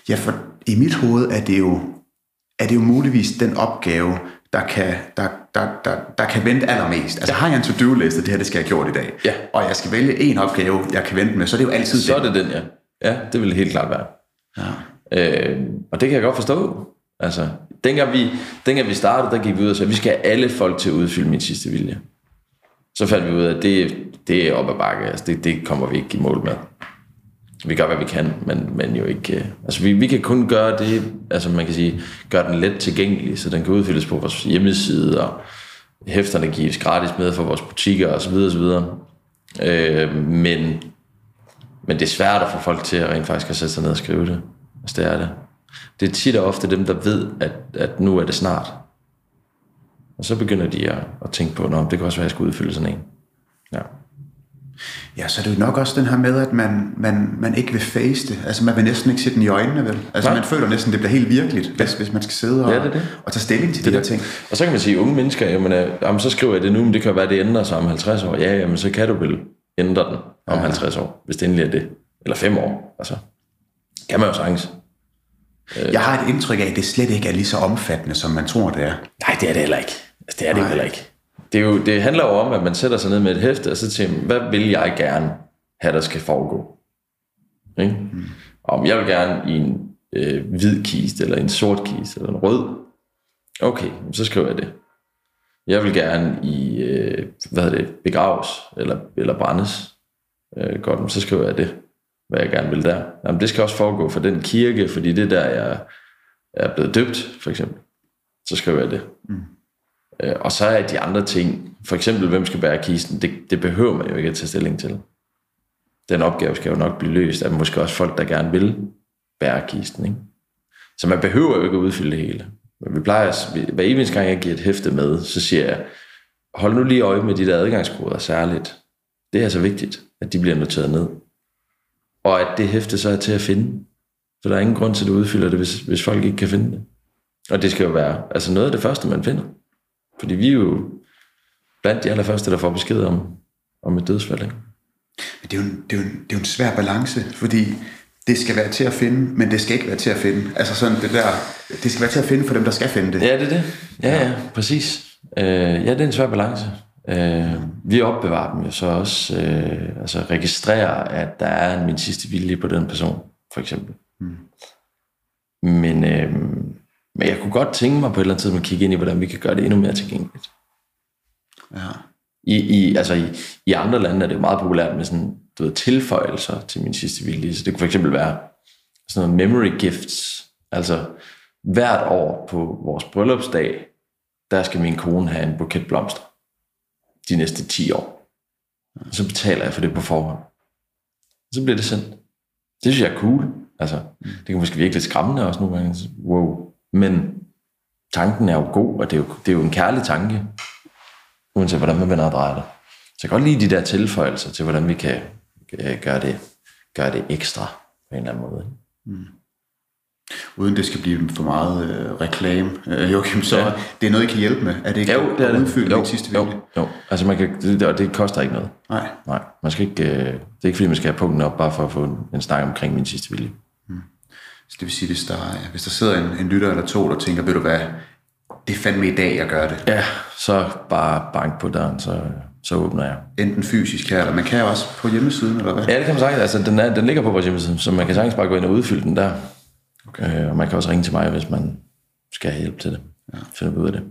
Ja, for i mit hoved er det jo, er det jo muligvis den opgave, der kan, der, der, der, der kan vente allermest. Altså ja. har jeg en to-do-liste, det her det skal jeg have gjort i dag, ja. og jeg skal vælge en opgave, jeg kan vente med, så er det jo altid Så den. er det den, ja. Ja, det vil helt klart være. Ja. Øh, og det kan jeg godt forstå. Altså, dengang vi, dengang vi startede, der gik vi ud og sagde, at vi skal have alle folk til at udfylde min sidste vilje. Så fandt vi ud af, at det, det er op ad bakke. Altså, det, det kommer vi ikke i mål med vi gør, hvad vi kan, men, men jo ikke... Øh, altså, vi, vi kan kun gøre det, altså man kan sige, gøre den let tilgængelig, så den kan udfyldes på vores hjemmeside, og hæfterne gives gratis med for vores butikker, og så videre, og så videre. Øh, men, men det er svært at få folk til at rent faktisk at sætte sig ned og skrive det. Altså, det er det. Det er tit og ofte dem, der ved, at, at nu er det snart. Og så begynder de at, at tænke på, at det kan også være, at jeg skal udfylde sådan en. Ja. Ja, så er det jo nok også den her med, at man, man, man ikke vil face det. Altså man vil næsten ikke se den i øjnene, vel? Altså Nej. man føler næsten, det bliver helt virkeligt, hvis, hvis man skal sidde og, ja, det det. og tage stilling til det de her ting. Og så kan man sige, unge mennesker, jamen, øh, jamen, så skriver jeg det nu, men det kan være, det ændrer sig om 50 år. Ja, jamen så kan du vel ændre den om ja. 50 år, hvis det endelig er det. Eller 5 år, altså. Kan man jo sagtens. Jeg har et indtryk af, at det slet ikke er lige så omfattende, som man tror, det er. Nej, det er det heller ikke. Altså, det er det Nej. heller ikke det, er jo, det handler jo om, at man sætter sig ned med et hæfte, og så tænker hvad vil jeg gerne have, der skal foregå? Ikke? Mm. Om jeg vil gerne i en øh, hvid kiste, eller en sort kiste, eller en rød. Okay, så skriver jeg det. Jeg vil gerne i, øh, hvad hedder det, begraves, eller, eller brændes. Øh, godt, så skriver jeg det, hvad jeg gerne vil der. Jamen, det skal også foregå for den kirke, fordi det der, jeg er blevet døbt, for eksempel. Så skriver jeg det. Mm. Øh, og så er de andre ting, for eksempel hvem skal bære kisten, det, det behøver man jo ikke at tage stilling til. Den opgave skal jo nok blive løst af måske også folk, der gerne vil bære kisten. Ikke? Så man behøver jo ikke at udfylde det hele. Men vi plejer, hver eneste gang jeg giver et hæfte med, så siger jeg, hold nu lige øje med de der adgangskoder særligt. Det er så vigtigt, at de bliver noteret ned. Og at det hæfte så er til at finde. For der er ingen grund til, at du udfylder det, hvis, hvis folk ikke kan finde det. Og det skal jo være altså noget af det første, man finder. Fordi vi er jo blandt de allerførste, der får besked om, om et dødsfald. Ikke? Det, er jo en, det, er jo en, det er jo en svær balance, fordi det skal være til at finde, men det skal ikke være til at finde. Altså sådan det der, det skal være til at finde for dem, der skal finde det. Ja, det er det. Ja, ja, præcis. Øh, ja, det er en svær balance. Øh, vi opbevarer dem jo så også, øh, altså registrerer, at der er en min sidste vilje på den person, for eksempel. Mm. Men, øh, men jeg kunne godt tænke mig på et eller andet tidspunkt at kigge ind i, hvordan vi kan gøre det endnu mere tilgængeligt. Ja. I, i, altså i, I andre lande er det jo meget populært med sådan, du ved, tilføjelser til min sidste vilje. Så det kunne for eksempel være sådan noget memory gifts. Altså hvert år på vores bryllupsdag, der skal min kone have en buket blomster. De næste 10 år. Og så betaler jeg for det på forhånd. Og så bliver det sendt. Det synes jeg er cool. Altså, det kan måske virkelig skræmmende også nogle gange. Wow, men tanken er jo god, og det er jo, det er jo en kærlig tanke, uanset hvordan man vender og drejer det. Så jeg kan godt lide de der tilføjelser til, hvordan vi kan gøre det, gøre det ekstra på en eller anden måde. Mm. Uden det skal blive for meget øh, reklame, øh, Joachim, så ja. det er noget, I kan hjælpe med. Er det ikke Jo, det er at udfylde jo, sidste jo, vilje? jo. Altså man kan, det, og det koster ikke noget. Nej. Nej, man skal ikke, øh, det er ikke fordi, man skal have punkten op, bare for at få en, en snak omkring min sidste vilje. Så det vil sige, hvis der, er- hvis der sidder en, en lytter eller to, der tænker, ved du hvad, det er fandme i dag, jeg gør det. Ja, så bare bank på døren, så, så åbner jeg. Enten fysisk her, eller man kan også på hjemmesiden, eller hvad? Ja, det kan man sagtens. Altså, den, er, den ligger på vores hjemmeside, så man kan sagtens bare gå ind og udfylde den der. Okay. Øh, og man kan også ringe til mig, hvis man skal have hjælp til det. Ja. Finde ud af det.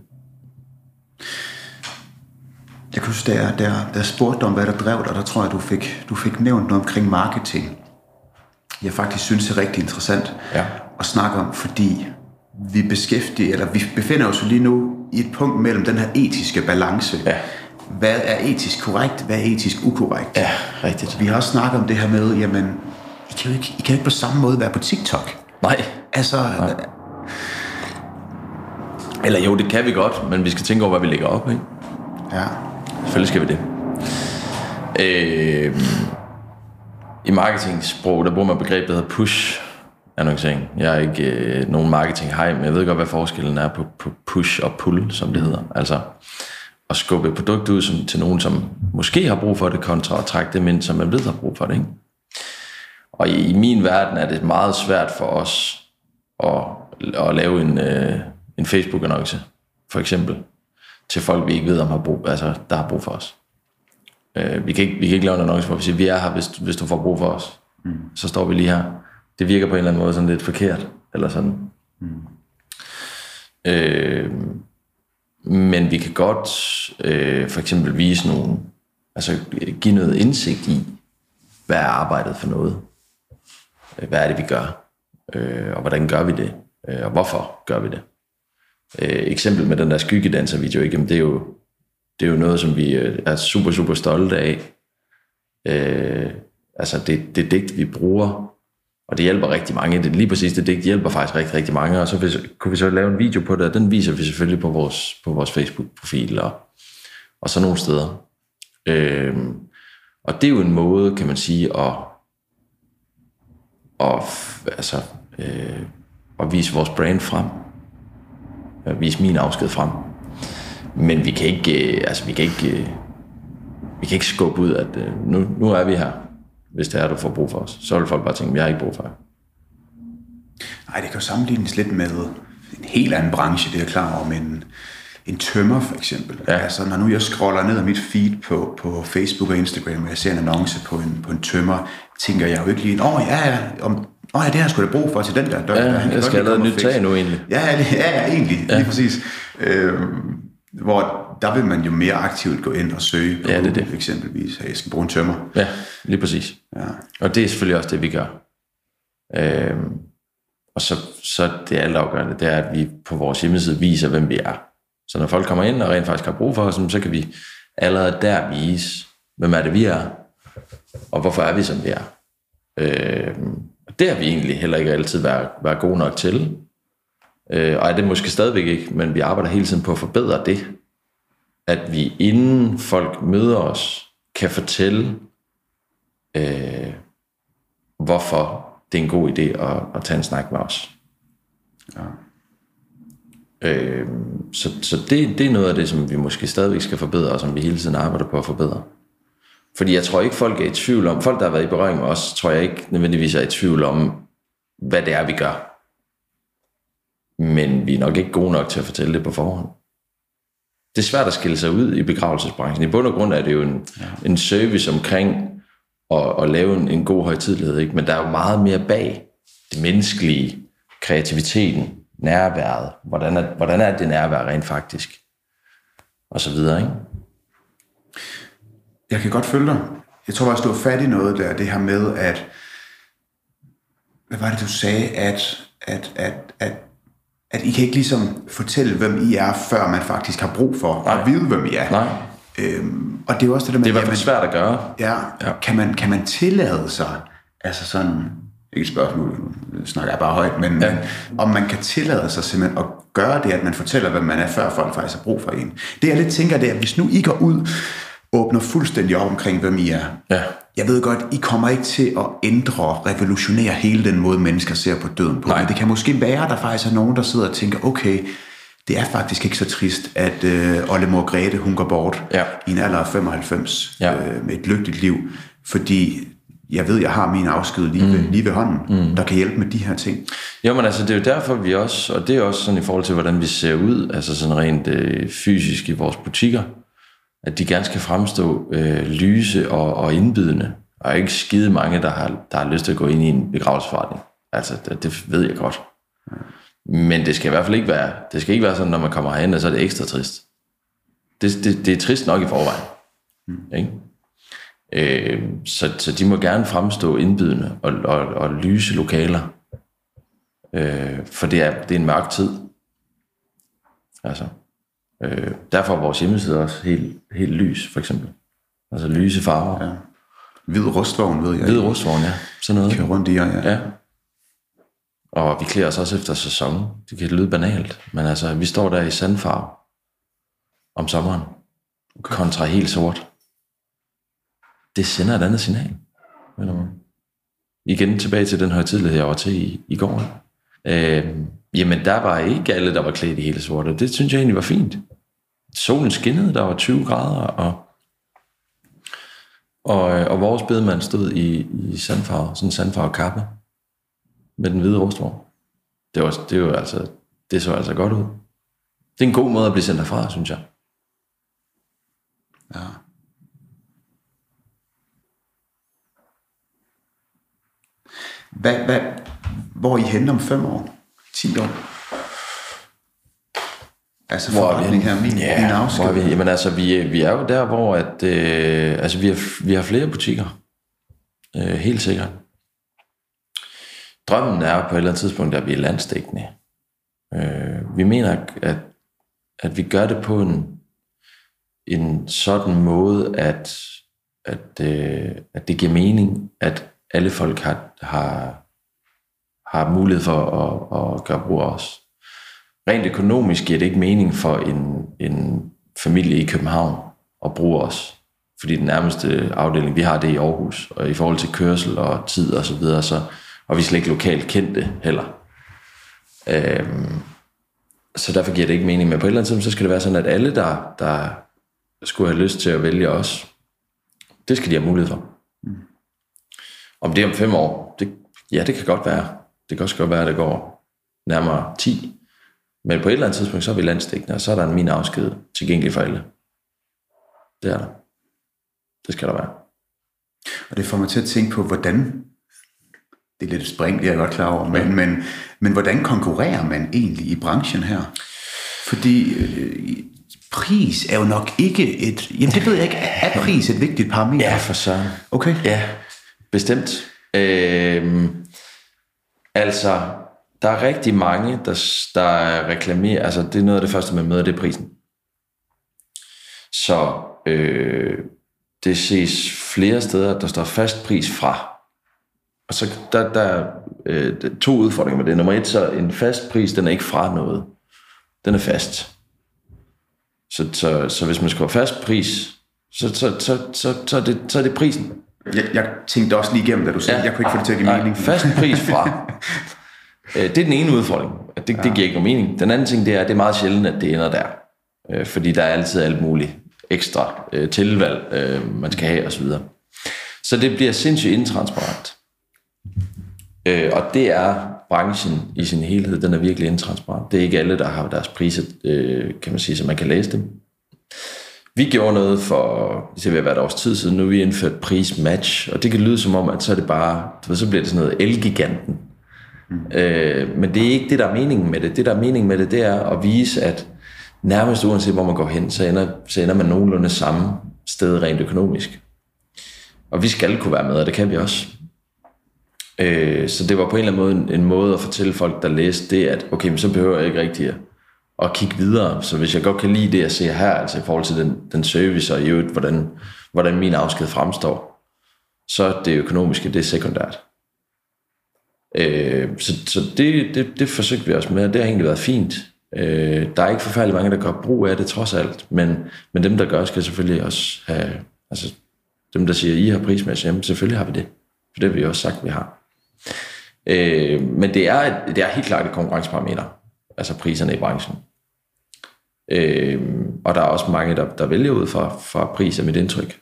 Jeg kan huske, da jeg, da, jeg- da jeg spurgte dig om, hvad der drev dig, der tror jeg, du fik, du fik nævnt noget omkring marketing. Jeg faktisk synes, det er rigtig interessant Ja. at snakke om, fordi vi beskæftiger, eller vi befinder os jo lige nu i et punkt mellem den her etiske balance. Ja. Hvad er etisk korrekt, hvad er etisk ukorrekt? Ja, rigtigt. Vi har også snakket om det her med, jamen, I kan jo ikke, I kan jo ikke på samme måde være på TikTok. Nej. Altså, Eller jo, det kan vi godt, men vi skal tænke over, hvad vi lægger op, ikke? ja, Selvfølgelig skal vi det. Øh, i marketingsprog, der bruger man begrebet, der hedder push annoncering. Jeg er ikke øh, nogen marketing hej, men jeg ved godt, hvad forskellen er på, på push og pull, som det hedder. Altså at skubbe et produkt ud som, til nogen, som måske har brug for det, kontra at trække dem ind, som man ved har brug for det. Ikke? Og i, i min verden er det meget svært for os at, at lave en, øh, en Facebook-annonce, for eksempel, til folk, vi ikke ved, om har brug, altså, der har brug for os. Øh, vi, kan ikke, vi kan ikke lave en annonce, hvor vi siger, vi er her, hvis, hvis du får brug for os. Mm. Så står vi lige her. Det virker på en eller anden måde sådan lidt forkert, eller sådan. Mm. Øh, men vi kan godt øh, for eksempel vise nogle, altså give noget indsigt i, hvad er arbejdet for noget? Øh, Hvad er det, vi gør? Øh, og hvordan gør vi det? Øh, og hvorfor gør vi det? Øh, eksempel med den der skyggedanser-video, ikke? Jamen, det, er jo, det er jo noget, som vi øh, er super, super stolte af. Øh, altså det, det digt, vi bruger, og det hjælper rigtig mange. Det, lige præcis det digt hjælper faktisk rigtig, rigtig mange, og så hvis, kunne vi så lave en video på det, og den viser vi selvfølgelig på vores, på vores Facebook-profil og, og så nogle steder. Øh, og det er jo en måde, kan man sige, at, at, altså, øh, at vise vores brand frem. At vise min afsked frem. Men vi kan ikke, øh, altså vi kan ikke, øh, vi kan ikke skubbe ud, at øh, nu, nu er vi her, hvis det er, du får brug for os. Så vil folk bare tænke, jeg har ikke brug for jer. Nej, det kan jo sammenlignes lidt med en helt anden branche, det er klar over, men en tømmer for eksempel. Ja. Altså, når nu jeg scroller ned ad mit feed på, på Facebook og Instagram, og jeg ser en annonce på en, på en tømmer, tænker jeg jo ikke lige, åh ja, ja, om, åh ja, det har jeg sgu da brug for til den der dør. Ja, der. Han jeg skal have lavet et nyt fikse." tag nu egentlig. Ja, ja, ja egentlig, ja. lige præcis. Øhm, hvor der vil man jo mere aktivt gå ind og søge på Ja, det er det. Eksempelvis, at jeg skal bruge en tømmer. Ja, lige præcis. Ja. Og det er selvfølgelig også det, vi gør. Øhm, og så, så det altafgørende, det er, at vi på vores hjemmeside viser, hvem vi er. Så når folk kommer ind og rent faktisk har brug for os, så kan vi allerede der vise, hvem er det, vi er, og hvorfor er vi, som vi er. Øhm, og det har vi egentlig heller ikke altid været, været gode nok til. Øh, og er det måske stadigvæk ikke, men vi arbejder hele tiden på at forbedre det. At vi inden folk møder os, kan fortælle, øh, hvorfor det er en god idé at, at tage en snak med os. Ja. Øh, så så det, det er noget af det, som vi måske stadigvæk skal forbedre, og som vi hele tiden arbejder på at forbedre. Fordi jeg tror ikke, folk er i tvivl om, folk der har været i berøring med os, tror jeg ikke nødvendigvis er i tvivl om, hvad det er, vi gør. Men vi er nok ikke gode nok til at fortælle det på forhånd. Det er svært at skille sig ud i begravelsesbranchen. I bund og grund er det jo en, ja. en service omkring at, at lave en, en god højtidlighed, ikke? men der er jo meget mere bag det menneskelige, kreativiteten, nærværet. Hvordan er, hvordan er det nærvær rent faktisk? Og så videre, ikke? Jeg kan godt følge dig. Jeg tror faktisk, du har fat i noget der, det her med, at... Hvad var det, du sagde? At, at, at, at, at I kan ikke ligesom fortælle, hvem I er, før man faktisk har brug for Nej. at vide, hvem I er. Nej, Øhm, og det er jo også det der med... det er i hvert fald svært at gøre. Ja, Ja. Kan, man, kan man tillade sig, altså sådan, ikke et spørgsmål, nu snakker jeg bare højt, men, ja. om man kan tillade sig simpelthen at gøre det, at man fortæller, hvem man er, før folk faktisk har brug for en. Det jeg lidt tænker, det er, at hvis nu I går ud, åbner fuldstændig op omkring, hvem I er, Ja, jeg ved godt, I kommer ikke til at ændre, revolutionere hele den måde, mennesker ser på døden på. Nej. Men det kan måske være, at der faktisk er nogen, der sidder og tænker, okay, det er faktisk ikke så trist, at øh, Olle Grete, hun går bort Ja. i en alder af 95 Ja. øh, med et lykkeligt liv. Fordi jeg ved, jeg har min afsked lige, ved, lige ved hånden, mm. der kan hjælpe med de her ting. Jo, men altså, det er jo derfor, vi også, og det er også sådan i forhold til, hvordan vi ser ud, altså sådan rent øh, fysisk i vores butikker, at de gerne skal fremstå øh, lyse og, og indbydende. Og ikke skide mange, der har, der har lyst til at gå ind i en begravelsesforretning. Altså, det, det ved jeg godt. Men det skal i hvert fald ikke være, det skal ikke være sådan, når man kommer herhen, og så er det ekstra trist. Det, det, det er trist nok i forvejen. Mm. Ikke? Øh, så, så de må gerne fremstå indbydende og, og, og lyse lokaler. Øh, for det er, det er en mørk tid. Altså, øh, derfor er vores hjemmeside også helt, helt lys, for eksempel. Altså lyse farver. Ja. Hvid rustvogn, ved jeg. Hvid rustvogn, ja. Sådan noget. Kører rundt i, ja. ja. Ja. Og vi klæder os også efter sæson. Det kan lyde banalt, men altså, vi står der i sandfarve om sommeren, okay. kontra helt sort. Det sender et andet signal. Eller hvad? Igen tilbage til den højtidlighed, jeg var til i, i går. Øh, jamen, der var ikke alle, der var klædt i hele sort, og det synes jeg egentlig var fint. Solen skinnede, der var 20 grader, og, og, og vores bedemand stod i, i sandfarve, sådan en sandfarve kappe med den hvide rustvogn. Det, var, det, var altså, det så altså godt ud. Det er en god måde at blive sendt derfra, synes jeg. ja. Hvad, hvad, hvor er I henne om fem år? 10 år? Altså Hvor er vi her, min, Ja, min hvor er vi? Jamen altså, vi, vi er jo der, hvor at, øh, altså, vi, har, vi har flere butikker. Øh, helt sikkert. Drømmen er på et eller andet tidspunkt, at vi er landstækkende. Øh, vi mener, at, at vi gør det på en, en sådan måde, at, at, øh, at det giver mening, at alle folk har, har, har mulighed for at, at gøre brug af os. Rent økonomisk giver det ikke mening for en, en familie i København at bruge os. Fordi den nærmeste afdeling, vi har det i Aarhus, og i forhold til kørsel og tid og så videre, så, og vi er slet ikke lokalt kendte heller. Øhm, så derfor giver det ikke mening. Men på et eller andet tidspunkt, så skal det være sådan, at alle, der, der skulle have lyst til at vælge os, det skal de have mulighed for. Om det er om fem år, det, ja, det kan godt være. Det kan også godt være, at det går nærmere 10. Men på et eller andet tidspunkt, så er vi landstækkende, og så er der en min afsked tilgængelig for alle. Det er der. Det skal der være. Og det får mig til at tænke på, hvordan, det er lidt spring, det er jeg godt klar over, men, men, men hvordan konkurrerer man egentlig i branchen her? Fordi øh, pris er jo nok ikke et, jamen det ved jeg ikke, er pris et vigtigt parameter? Ja, for søren. Okay. Ja, bestemt. Øhm, altså, der er rigtig mange, der, der reklamerer, altså det er noget af det første, man møder, det er prisen. Så øh, det ses flere steder, der står fast pris fra. Og så der, der er øh, to udfordringer med det. Nummer et, så en fast pris, den er ikke fra noget. Den er fast. Så, så, så hvis man skal have fast pris, så, så, så, så, så, er, det, så er det prisen. Jeg, jeg tænkte også lige igennem, da du sagde, ja. jeg kunne ikke få det til at give Nej, mening. fast pris fra. Øh, det er den ene udfordring. Det, det giver ikke nogen mening. Den anden ting, det er, at det er meget sjældent, at det ender der. Øh, Fordi der er altid alt muligt ekstra øh, tilvalg, øh, man skal have osv. Så det bliver sindssygt intransparent. Øh, og det er branchen i sin helhed, den er virkelig intransparent. Det er ikke alle, der har deres priser, øh, kan man sige, så man kan læse dem. Vi gjorde noget for, det vil være et års tid siden, nu vi indført prismatch, og det kan lyde som om, at så er det bare, så bliver det sådan noget elgiganten. Mm. Øh, men det er ikke det, der er meningen med det. Det, der er meningen med det, det er at vise, at nærmest uanset hvor man går hen, så ender, så ender man nogenlunde samme sted rent økonomisk. Og vi skal kunne være med, og det kan vi også. Øh, så det var på en eller anden måde en, en måde at fortælle folk, der læste det, at okay, men så behøver jeg ikke rigtig at, at kigge videre. Så hvis jeg godt kan lide det, jeg ser her, altså i forhold til den, den service og i øvrigt, hvordan, hvordan min afsked fremstår, så det økonomiske, det er sekundært. Øh, så så det, det, det forsøgte vi også med, og det har egentlig været fint. Øh, der er ikke forfærdelig mange, der gør brug af det trods alt, men, men dem, der gør, skal selvfølgelig også have, altså, Dem, der siger, I har prismæssigt, jamen selvfølgelig har vi det. For det har vi også sagt, vi har. Øh, men det er, det er helt klart et konkurrenceparameter, altså priserne i branchen. Øh, og der er også mange, der, der vælger ud fra, fra pris af mit indtryk.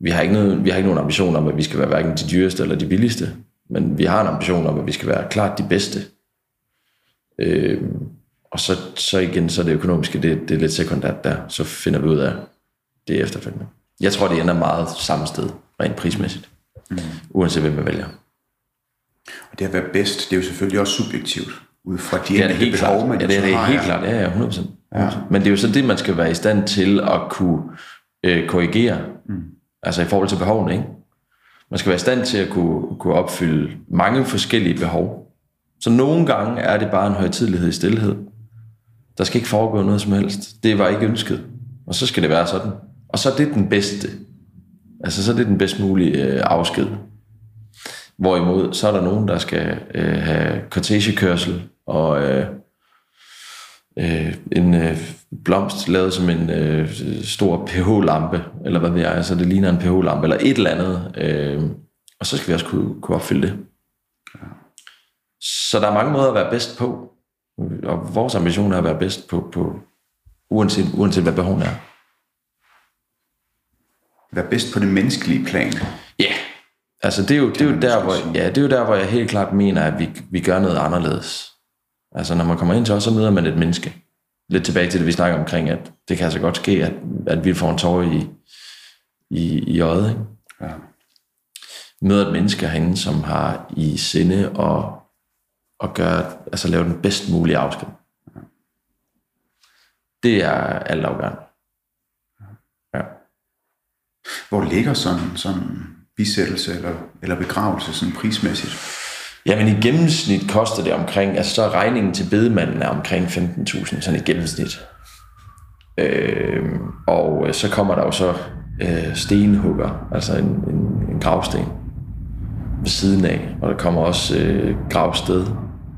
Vi har, ikke noget, vi har ikke nogen ambition om, at vi skal være hverken de dyreste eller de billigste, men vi har en ambition om, at vi skal være klart de bedste. Øh, og så, så igen, så det økonomiske, det, det er lidt sekundært der. Så finder vi ud af det efterfølgende. Jeg tror, det ender meget samme sted, rent prismæssigt. Mm. Uanset hvem man vælger. Og det at være bedst, det er jo selvfølgelig også subjektivt. Ud fra de er helt behov, klart. man ja, det er det har, helt klart. Ja, ja, 100%. Ja. Men det er jo så det, man skal være i stand til at kunne øh, korrigere. Mm. Altså i forhold til behovene, ikke? Man skal være i stand til at kunne, kunne opfylde mange forskellige behov. Så nogle gange er det bare en højtidlighed i stillhed. Der skal ikke foregå noget som helst. Det var ikke ønsket. Og så skal det være sådan. Og så er det den bedste. Altså så er det den bedst mulige øh, afsked. Hvorimod, så er der nogen, der skal øh, have kortegekørsel og øh, øh, en øh, blomst lavet som en øh, stor pH-lampe, eller hvad ved jeg, altså det ligner en pH-lampe, eller et eller andet. Øh, og så skal vi også kunne, kunne opfylde det. Så der er mange måder at være bedst på. Og vores ambition er at være bedst på, på uanset, uanset hvad behovet er. Være bedst på det menneskelige plan. Ja, yeah. altså det er jo, det er jo der, hvor, ja, det er jo der, hvor jeg helt klart mener, at vi, vi gør noget anderledes. Altså når man kommer ind til os, så møder man et menneske. Lidt tilbage til det, vi snakker omkring, at det kan altså godt ske, at, at vi får en tår i, i, i øjet. Ikke? Ja. Møder et menneske herinde, som har i sinde og og gøre, altså lave den bedst mulige afsked. Det er alt afgørende. Ja. Hvor ligger sådan, sådan bisættelse eller, eller begravelse sådan prismæssigt? Jamen i gennemsnit koster det omkring, altså så er regningen til bedemanden er omkring 15.000, sådan i gennemsnit. Øhm, øh, og så kommer der jo så øh, stenhugger, altså en, en, en gravsten ved siden af, og der kommer også øh, gravsted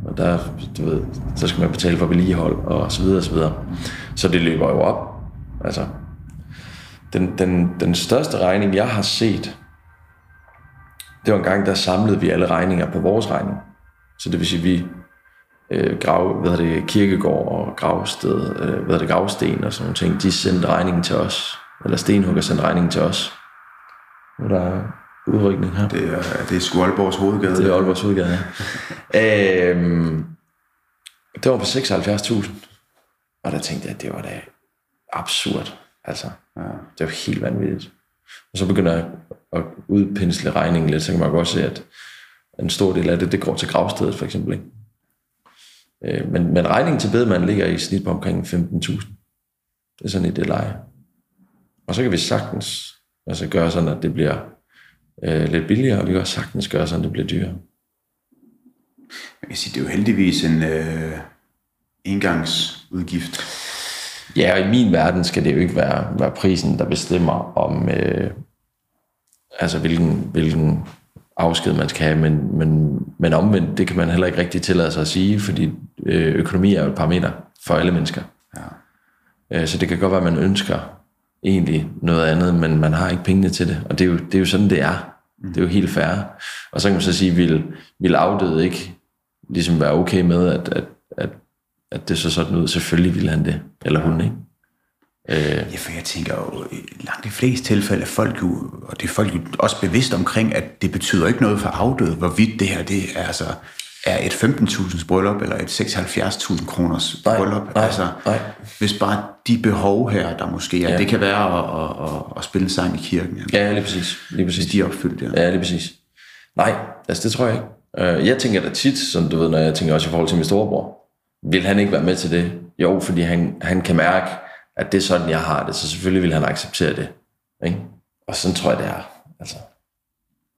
og der, du ved, så skal man betale for vedligehold og så videre og så videre. Så det løber jo op. Altså, den, den, den største regning, jeg har set, det var en gang, der samlede vi alle regninger på vores regning. Så det vil sige, vi øh, grav, hvad det, kirkegård og gravsted, øh, hvad det, gravsten og sådan nogle ting, de sendte regningen til os. Eller Stenhugger sendte regningen til os. Nu der udrykning her. Det er, det er sgu Aalborgs hovedgade. Det er Aalborgs hovedgade, ja. øhm, det var på 76.000. Og der tænkte jeg, at det var da absurd. Altså, ja. det var helt vanvittigt. Og så begynder jeg at udpensle regningen lidt, så kan man godt se, at en stor del af det, det går til gravstedet for eksempel. Ikke? Øh, men, men regningen til bedemanden ligger i snit på omkring 15.000. Det er sådan i det leje. Og så kan vi sagtens altså gøre sådan, at det bliver øh, lidt billigere, og vi kan også sagtens gøre sådan, at det bliver dyrere. Jeg kan sige, det er jo heldigvis en øh, engangsudgift. Ja, og i min verden skal det jo ikke være, være prisen, der bestemmer om, øh, altså hvilken, hvilken afsked man skal have, men, men, men omvendt, det kan man heller ikke rigtig tillade sig at sige, fordi øh, økonomi er jo et parameter for alle mennesker. Ja. Øh, så det kan godt være, at man ønsker egentlig noget andet, men man har ikke pengene til det. Og det er jo, det er jo sådan, det er. Det er jo helt fair. Og så kan man så sige, vil, vil afdøde ikke ligesom være okay med, at, at, at, at det så sådan ud. Selvfølgelig vil han det, eller hun, ikke? Øh. Ja, for jeg tænker jo, langt de fleste tilfælde er folk jo, og det er folk jo også bevidst omkring, at det betyder ikke noget for afdøde, hvorvidt det her, det er altså er et 15.000 bryllup eller et 76.000 kroners bryllup. Nej, altså, nej. Hvis bare de behov her, der måske er, ja. det kan være at, at, at, at spille en sang i kirken. Ja, lige præcis. Lige præcis. Hvis de er opfyldt, ja. Ja, lige præcis. Nej, altså det tror jeg ikke. Øh, jeg tænker da tit, som du ved, når jeg tænker også i forhold til min storebror, vil han ikke være med til det? Jo, fordi han, han kan mærke, at det er sådan, jeg har det, så selvfølgelig vil han acceptere det. Ikke? Og sådan tror jeg, det er. Altså,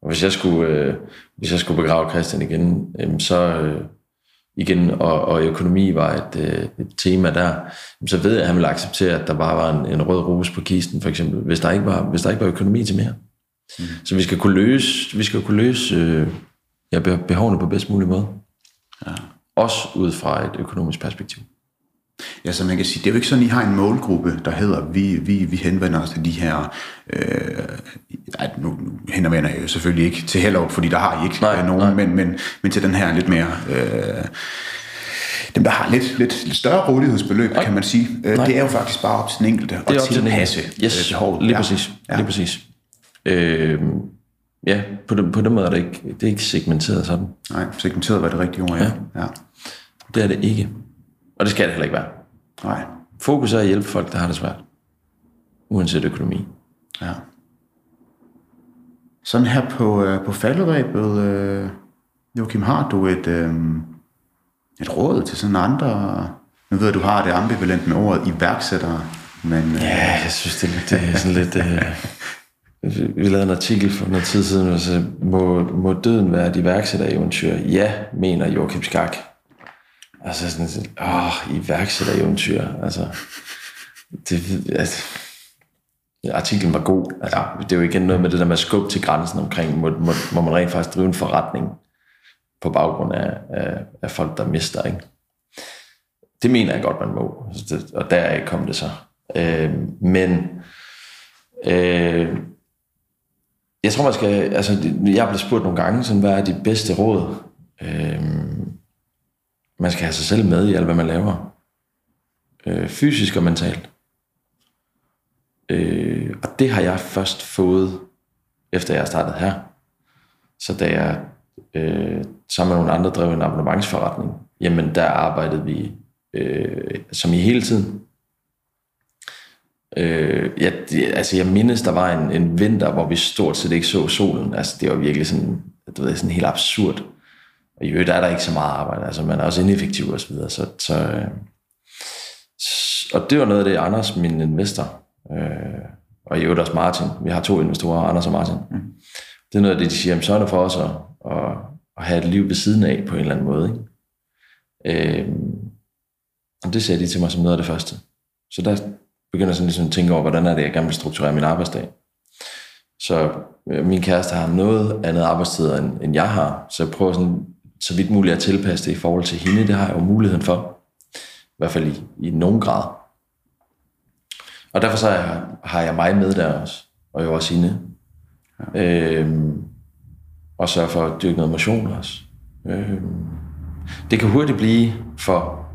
og hvis jeg skulle, øh, hvis jeg skulle begrave Christian igen, øh, så øh, igen, og, og økonomi var et, øh, et tema der, så ved jeg, at han ville acceptere, at der bare var en, en rød rose på kisten, for eksempel, hvis der ikke var, hvis der ikke var økonomi til mere. Mm. Så vi skal kunne løse, vi skal kunne løse øh, ja, behovene på bedst mulig måde. Ja. Også ud fra et økonomisk perspektiv. Ja, så man kan sige, det er jo ikke sådan, I har en målgruppe, der hedder, vi, vi, vi henvender os til de her, øh, ej, nu, nu henvender jeg jo selvfølgelig ikke til Hellerup, fordi der har I ikke Nej, øh, nogen, nej. men, men, men til den her lidt mere, øh, dem der har lidt, lidt, lidt større rådighedsbeløb, kan man sige. Øh, det er jo faktisk bare op til den enkelte at Det er op til den tilpasse enkelte. Yes, øh, behovet. lige Ja. præcis. Ja. Lige præcis. Øh, ja, på den, på den måde er det ikke, det er ikke segmenteret sådan. Nej, segmenteret var det rigtige ord, ja. ja. ja. Det er det ikke. Og det skal det heller ikke være. Nej, Fokus er at hjælpe folk, der har det svært. Uanset økonomi. ja. Sådan her på, øh, på falderæbet, øh, Joachim, har du et, øh, et råd til sådan andre... Nu ved jeg, du har det ambivalent med ordet iværksættere, men øh, Ja, jeg synes, det, er lidt- det er sådan lidt... Øh, vi lavede en artikel for noget tid siden, og så må, må døden være et iværksættereventyr? Ja, mener Joachim Skak. Altså, og så sådan åh, iværksættereventyr. Altså, det, altså, artiklen var god. Altså, det er jo igen noget med det der med skub til grænsen omkring, må, må, må man rent faktisk drive en forretning på baggrund af, af, af folk, der mister, ikke? Det mener jeg godt, man må. Så det, og deraf kom det så. Øh, men øh, jeg tror, man skal... Altså, jeg er blevet spurgt nogle gange, sådan, hvad er de bedste råd? Øhm, man skal have sig selv med i alt, hvad man laver. Øh, fysisk og mentalt. Øh, og det har jeg først fået, efter jeg startede her. Så da jeg øh, sammen med nogle andre drev en abonnementsforretning, jamen der arbejdede vi øh, som i hele tiden. Øh, ja, det, altså jeg mindes, der var en, en vinter, hvor vi stort set ikke så solen. Altså det var virkelig sådan, du ved, sådan helt absurd. Og i øvrigt er der ikke så meget arbejde, altså man er også ineffektiv og så videre. Så, så, øh, og det var noget af det, Anders, min investor, øh, og i øvrigt også Martin, vi har to investorer, Anders og Martin. Mm. Det er noget af det, de siger, så er det for os at, at, at have et liv ved siden af på en eller anden måde. Ikke? Øh, og det sagde de til mig som noget af det første. Så der begynder sådan ligesom at tænke over, hvordan er det, jeg gerne vil strukturere min arbejdsdag. Så øh, min kæreste har noget andet arbejdstid, end, end jeg har, så jeg prøver sådan, så vidt muligt at tilpasse det i forhold til hende. Det har jeg jo muligheden for. I hvert fald i, i nogen grad. Og derfor så har jeg, har jeg mig med der også, og jo også hende. Ja. Øhm, og sørge for at dyrke noget motion også. Øhm, det kan hurtigt blive for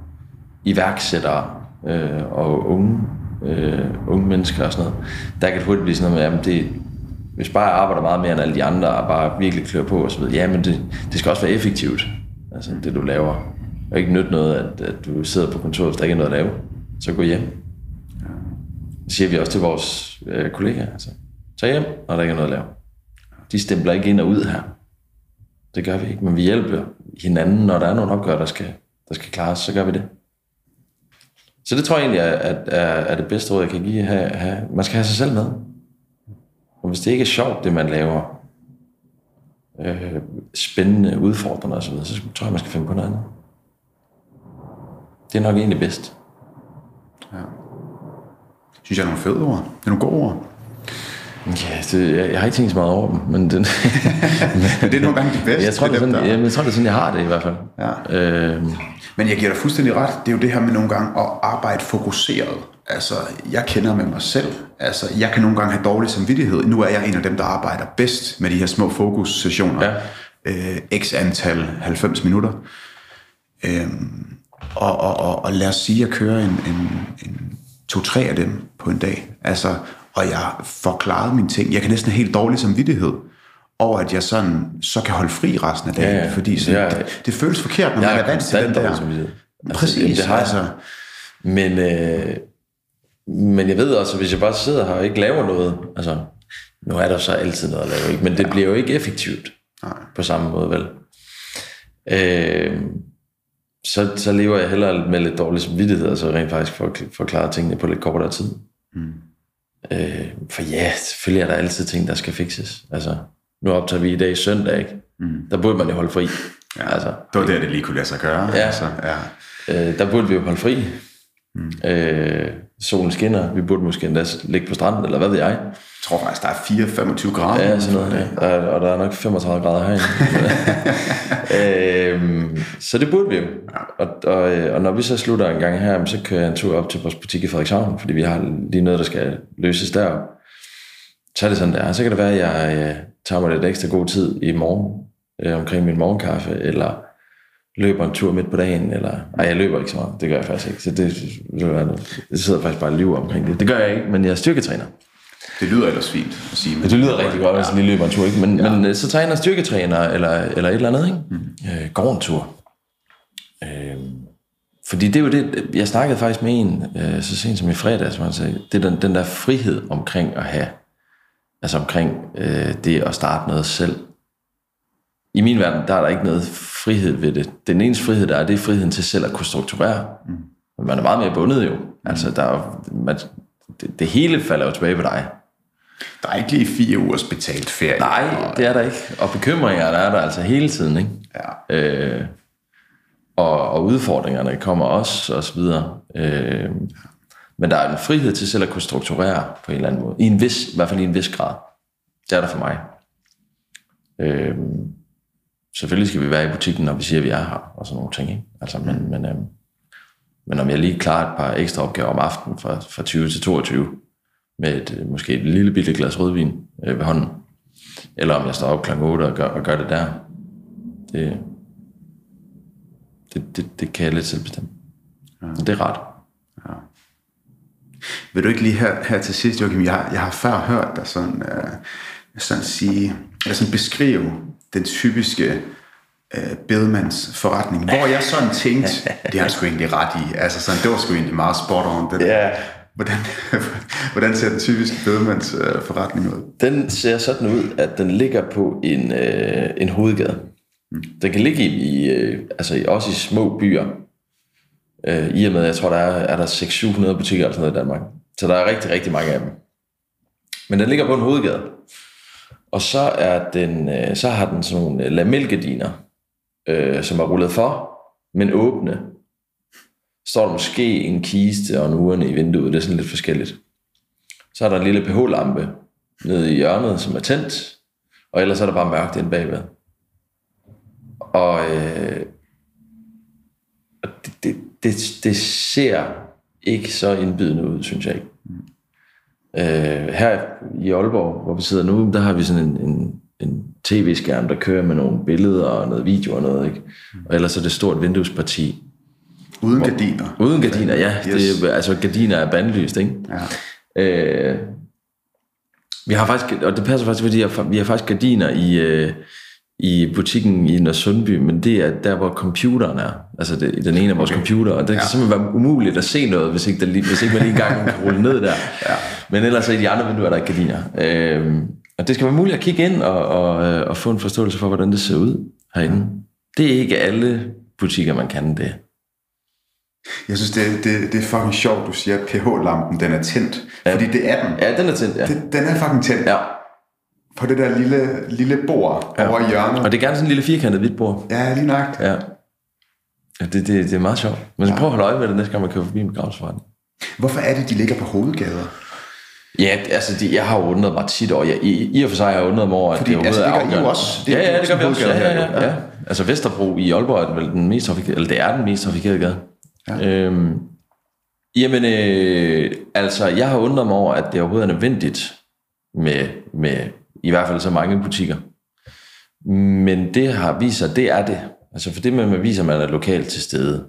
iværksættere øh, og unge, øh, unge mennesker og sådan noget. Der kan det hurtigt blive sådan noget med, jamen det, hvis bare jeg arbejder meget mere end alle de andre, og bare virkelig klør på og så videre, jamen det, det skal også være effektivt, altså det du laver. Og ikke nytte noget, at, at du sidder på kontoret, hvis der ikke er noget at lave. Så gå hjem. Det siger vi også til vores øh, kollegaer. Altså, tag hjem, når der ikke er noget at lave. De stempler ikke ind og ud her. Det gør vi ikke, men vi hjælper hinanden, når der er nogle opgør, der skal, der skal klares, så gør vi det. Så det tror jeg egentlig er, er, er, er det bedste råd, jeg kan give. Have, have, man skal have sig selv med. Og hvis det ikke er sjovt, det man laver, øh, spændende, udfordrende osv., så tror jeg, man skal finde på noget andet. Det er nok egentlig bedst. synes jeg er nogle fede ord. Det er nogle gode ord. Ja, det, jeg, jeg har ikke tænkt så meget over dem, men den, Men det er nogle gange de bedste. jeg, tror, det er sådan, dem, der- jeg tror, det er sådan, jeg har det i hvert fald. Ja. Øh, Men jeg giver dig fuldstændig ret. Det er jo det her med nogle gange at arbejde fokuseret. Altså, jeg kender med mig selv. Altså, jeg kan nogle gange have dårlig samvittighed. Nu er jeg en af dem, der arbejder bedst med de her små fokussessioner. Ja. Øh, x antal 90 minutter. Øhm, og, og, og, og lad os sige, at jeg kører en, en, en to-tre af dem på en dag. Altså, og jeg får klaret mine ting. Jeg kan næsten have helt dårlig samvittighed over, at jeg sådan, så kan holde fri resten af dagen. Ja, ja. Fordi så, Ja, ja. det, det føles forkert, når jeg man er vant til den der. samvittighed. Præcis, det har jeg. altså. Men, øh, men jeg ved også, at hvis jeg bare sidder her og ikke laver noget, altså, nu er der så altid noget at lave, ikke? men det bliver jo ikke effektivt Nej. på samme måde, vel? Øh, så, så lever jeg hellere med lidt dårlig samvittighed, og så rent faktisk for, forklare tingene på lidt kortere tid. Mm. Øh, for ja, selvfølgelig er der altid ting, der skal fikses. Altså, nu optager vi i dag søndag, ikke? Mm. Der burde man jo holde fri. Ja. Altså, Det var der, det lige kunne lade sig gøre. Ja. Altså, ja. øh, der burde vi jo holde fri. Mm. Øh, solen skinner, vi burde måske endda ligge på stranden, eller hvad ved jeg. Jeg tror faktisk, der er 4-25 grader. Ja, sådan noget. Ja. Der, og der er nok 35 grader herinde. øhm, så det burde vi jo. Og, og, og når vi så slutter en gang her, så kører jeg en tur op til vores butik i Frederikshavn, fordi vi har lige noget, der skal løses der. Så er det sådan der. Så kan det være, at jeg øh, tager mig lidt ekstra god tid i morgen, øh, omkring min morgenkaffe, eller løber en tur midt på dagen, eller... Ej, jeg løber ikke så meget. Det gør jeg faktisk ikke. Så det, det, det sidder faktisk bare liv omkring det. Det gør jeg ikke, men jeg er styrketræner. Det lyder ellers fint at sige. Men det lyder rigtig godt, hvis jeg lige løber en tur. Ikke? Men, ja. men øh, så træner styrketræner, eller, eller et eller andet, ikke? Mm. Øh, går en tur. Øh, fordi det er jo det, jeg snakkede faktisk med en, øh, så sent som i fredags, hvor han sagde, det er den, den der frihed omkring at have, altså omkring øh, det at starte noget selv. I min verden, der er der ikke noget frihed ved det. Den eneste frihed, der er, det er friheden til selv at kunne strukturere. Mm. Man er meget mere bundet jo. Altså, der er, man, det, det hele falder jo tilbage på dig. Der er ikke lige fire ugers betalt ferie. Nej, det er der ikke. Og bekymringer der er der altså hele tiden. Ikke? Ja. Øh, og, og udfordringerne kommer også, og så videre. Øh, men der er en frihed til selv at kunne strukturere på en eller anden måde. I, en vis, i hvert fald i en vis grad. Det er der for mig. Øh, selvfølgelig skal vi være i butikken, når vi siger, at vi er her, og sådan nogle ting. Ikke? Altså, men, men, øh, men om jeg lige klarer et par ekstra opgaver om aftenen fra, fra 20 til 22, med et, måske et lille bitte glas rødvin øh, ved hånden, eller om jeg står op kl. 8 og gør, og gør det der, det, det, det, det kan jeg lidt selv bestemme. Ja. det er ret. Ja. Vil du ikke lige her, her til sidst, Joachim, jeg, jeg har før hørt dig sådan, øh, sådan sige, eller sådan beskrive den typiske øh, bedemands forretning, hvor jeg sådan tænkte, det har sgu egentlig ret i, altså sådan, det var sgu egentlig meget spot on, det Ja. Hvordan, hvordan ser den typiske bedemands øh, forretning ud? Den ser sådan ud, at den ligger på en, øh, en hovedgade. Mm. Den kan ligge i, i øh, altså også i små byer. Øh, I og med, jeg tror, der er, er der 600-700 butikker eller sådan noget i Danmark. Så der er rigtig, rigtig mange af dem. Men den ligger på en hovedgade. Og så, er den, øh, så har den sådan nogle lamelgardiner, øh, som er rullet for, men åbne. Står der måske en kiste og en urne i vinduet, det er sådan lidt forskelligt. Så er der en lille pH-lampe nede i hjørnet, som er tændt, og ellers er der bare mørkt inde bagved. Og øh, det, det, det, det ser ikke så indbydende ud, synes jeg ikke. Øh, her i Aalborg, hvor vi sidder nu, der har vi sådan en, en, en tv-skærm, der kører med nogle billeder og noget video og noget, ikke? Og ellers er det et stort vinduesparti. Uden gardiner. Uden gardiner, ja. Yes. Det, er- altså gardiner er bandlyst, ikke? Ja. Øh, vi har faktisk, og det passer faktisk, fordi jeg- vi har faktisk gardiner i, øh, i butikken i Nørresundby, men det er der, hvor computeren er. Altså det, den ene af vores okay. computer, og det kan simpelthen være umuligt at se noget, hvis ikke, der, hvis ikke man lige engang kan rulle ned der. Ja. Men ellers er i de andre vinduer, der er ikke gardiner. Øh, og det skal være muligt at kigge ind og, og, øh, og få en forståelse for, hvordan det ser ud herinde. Det er ikke alle butikker, man kan det. Jeg synes, det, det, det er fucking sjovt, du siger, at pH-lampen den er tændt. Ja. Fordi det er den. Ja, den er tændt, ja. Det, den er fucking tændt. ja. På det der lille, lille bord ja. over hjørnet. Og det er gerne sådan en lille firkantet hvidt bord. Ja, lige nøjagtigt. Ja. ja det, det, det er meget sjovt. Men så prøv at holde øje med det næste gang, man kører forbi en begravelsesforretning. Hvorfor er det, de ligger på hovedgader? Ja, altså det, jeg har jo undret mig tit over, jeg, i, i og for sig har jeg undret mig over, at Fordi, det altså, det er gør I jo også. Det ja, ja, det gør vi også Ja, ja, ja, ja. Altså Vesterbro i Aalborg er den vel den mest trafikerede, eller det er den mest trafikerede gade. Ja. Øhm, jamen, øh, altså jeg har undret mig over, at det overhovedet er nødvendigt med, med i hvert fald så mange butikker. Men det har vist sig, det er det. Altså for det med, at man viser, at man er lokalt til stede.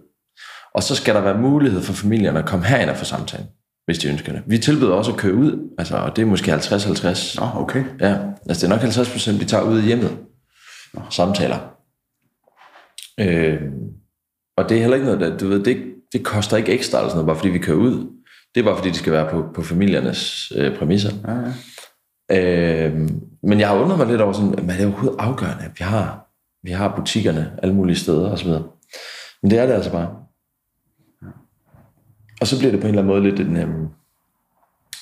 Og så skal der være mulighed for familierne at komme herind og få samtale, hvis de ønsker det. Vi tilbyder også at køre ud, altså, og det er måske 50-50. Nå, okay. Ja, altså det er nok 50 procent, vi tager ud i hjemmet. Samtaler. Øh, og det er heller ikke noget, der, du ved, det, det koster ikke ekstra, eller sådan noget, bare fordi vi kører ud. Det er bare fordi, det skal være på, på familiernes øh, præmisser. Ja, ja. Øh, men jeg har undret mig lidt over, sådan, men er det overhovedet afgørende, at vi har, vi har butikkerne alle mulige steder osv. Men det er det altså bare. Og så bliver det på en eller anden måde lidt en, øhm,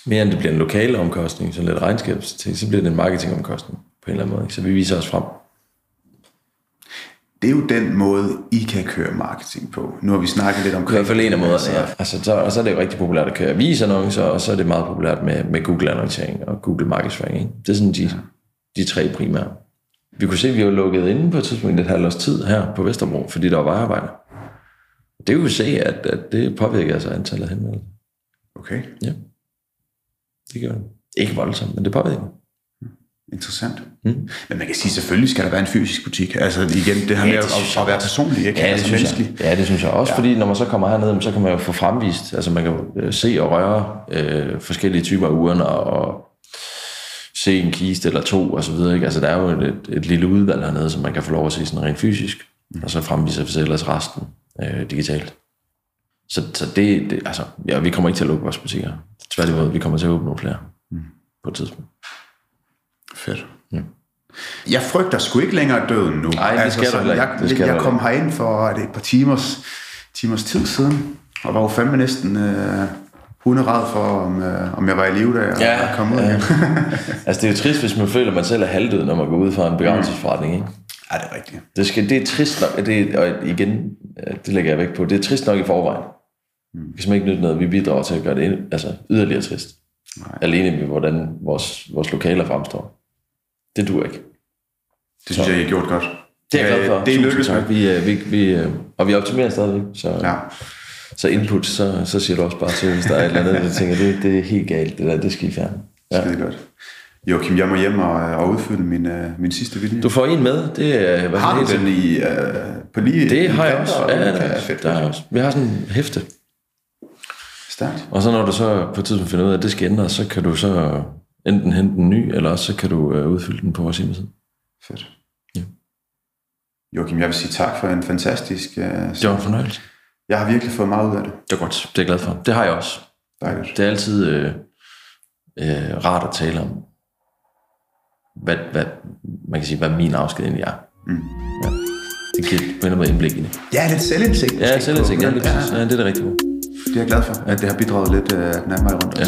mere end det bliver en lokale omkostning, så lidt regnskabsting, så bliver det en marketingomkostning på en eller anden måde. Ikke? Så vi viser os frem. det er jo den måde, I kan køre marketing på. Nu har vi snakket lidt om... I hvert fald en af måderne, ja. Altså, så, og så er det jo rigtig populært at køre avisannoncer, og så er det meget populært med, med Google-annoncering og Google-markedsføring. Ikke? Det er sådan de, ja. de tre primære. Vi kunne se, at vi var lukket inde på et tidspunkt et halvt års tid her på Vesterbro, fordi der var vejarbejde. Det kunne vi se, at, at det påvirker altså antallet af henvendelser. Okay. Ja. Det gør det. Ikke voldsomt, men det påvirker. Interessant. Mm. Men man kan sige, selvfølgelig skal der være en fysisk butik. Altså igen, det her ja, med at, at være personlig, ikke? Ja, det, altså, synes menneskelig. jeg. ja, det synes jeg også, ja. fordi når man så kommer herned, så kan man jo få fremvist, altså man kan jo se og røre øh, forskellige typer af urner, og se en kiste eller to, og så videre. Ikke? Altså der er jo et, et lille udvalg hernede, som man kan få lov at se sådan rent fysisk, mm. og så fremviser vi ellers resten øh, digitalt. Så, så det, det, altså, ja, vi kommer ikke til at lukke vores butikker. Tværtimod, vi kommer til at åbne nogle flere mm. på et tidspunkt. Fedt. Ja. Jeg frygter sgu ikke længere døden nu. Nej, det skal altså, du jeg, det skal jeg kom herind for det et par timers, timers tid siden, og var jo fandme næsten øh, hunderad for, om, øh, om jeg var i live, da jeg, ja, kom ud igen. altså, det er jo trist, hvis man føler, at man selv er halvdød, når man går ud fra en begravelsesforretning, ikke? Ja, det er rigtigt. Det, skal, det er trist nok, det, og igen, det lægger jeg væk på, det er trist nok i forvejen. Mm. Hvis man ikke nytter noget, vi bidrager til at gøre det altså, yderligere trist. Nej. Alene med, hvordan vores, vores lokaler fremstår. Det duer ikke. Det synes så. jeg, I har gjort godt. Det er jeg glad for. Det er lykkedes med. Vi, vi, vi, og vi optimerer stadigvæk. Så, ja. så input, så, så siger du også bare til, hvis der er et eller andet, der tænker, det, det er helt galt, det der, det skal I fjerne. Ja. Skide godt. Joachim, jeg må hjem og, og udfylde min, uh, min sidste video. Du får en med. Det er, hvad har du den i, uh, på lige Det har jeg også. Ja, det er fedt. Der er også. Vi har sådan en hæfte. Stærkt. Og så når du så på et tidspunkt finder ud af, at det skal ændres, så kan du så enten hente en ny, eller også så kan du uh, udfylde den på vores hjemmeside. Fedt. Ja. Joachim, jeg vil sige tak for en fantastisk... Uh, det var en fornøjelse. Jeg har virkelig fået meget ud af det. Det er godt. Det er jeg glad for. Det har jeg også. Dejligt. Det er altid øh, øh, rart at tale om, hvad, hvad, man kan sige, hvad min afsked egentlig er. Mm. Ja. Det giver på en måde indblik i det. Ja, lidt selvindsigt. Ja, selvindsigt. Ja, det, ja, ja, det er det rigtige. Det er jeg glad for, at det har bidraget lidt uh, nærmere rundt. Ja.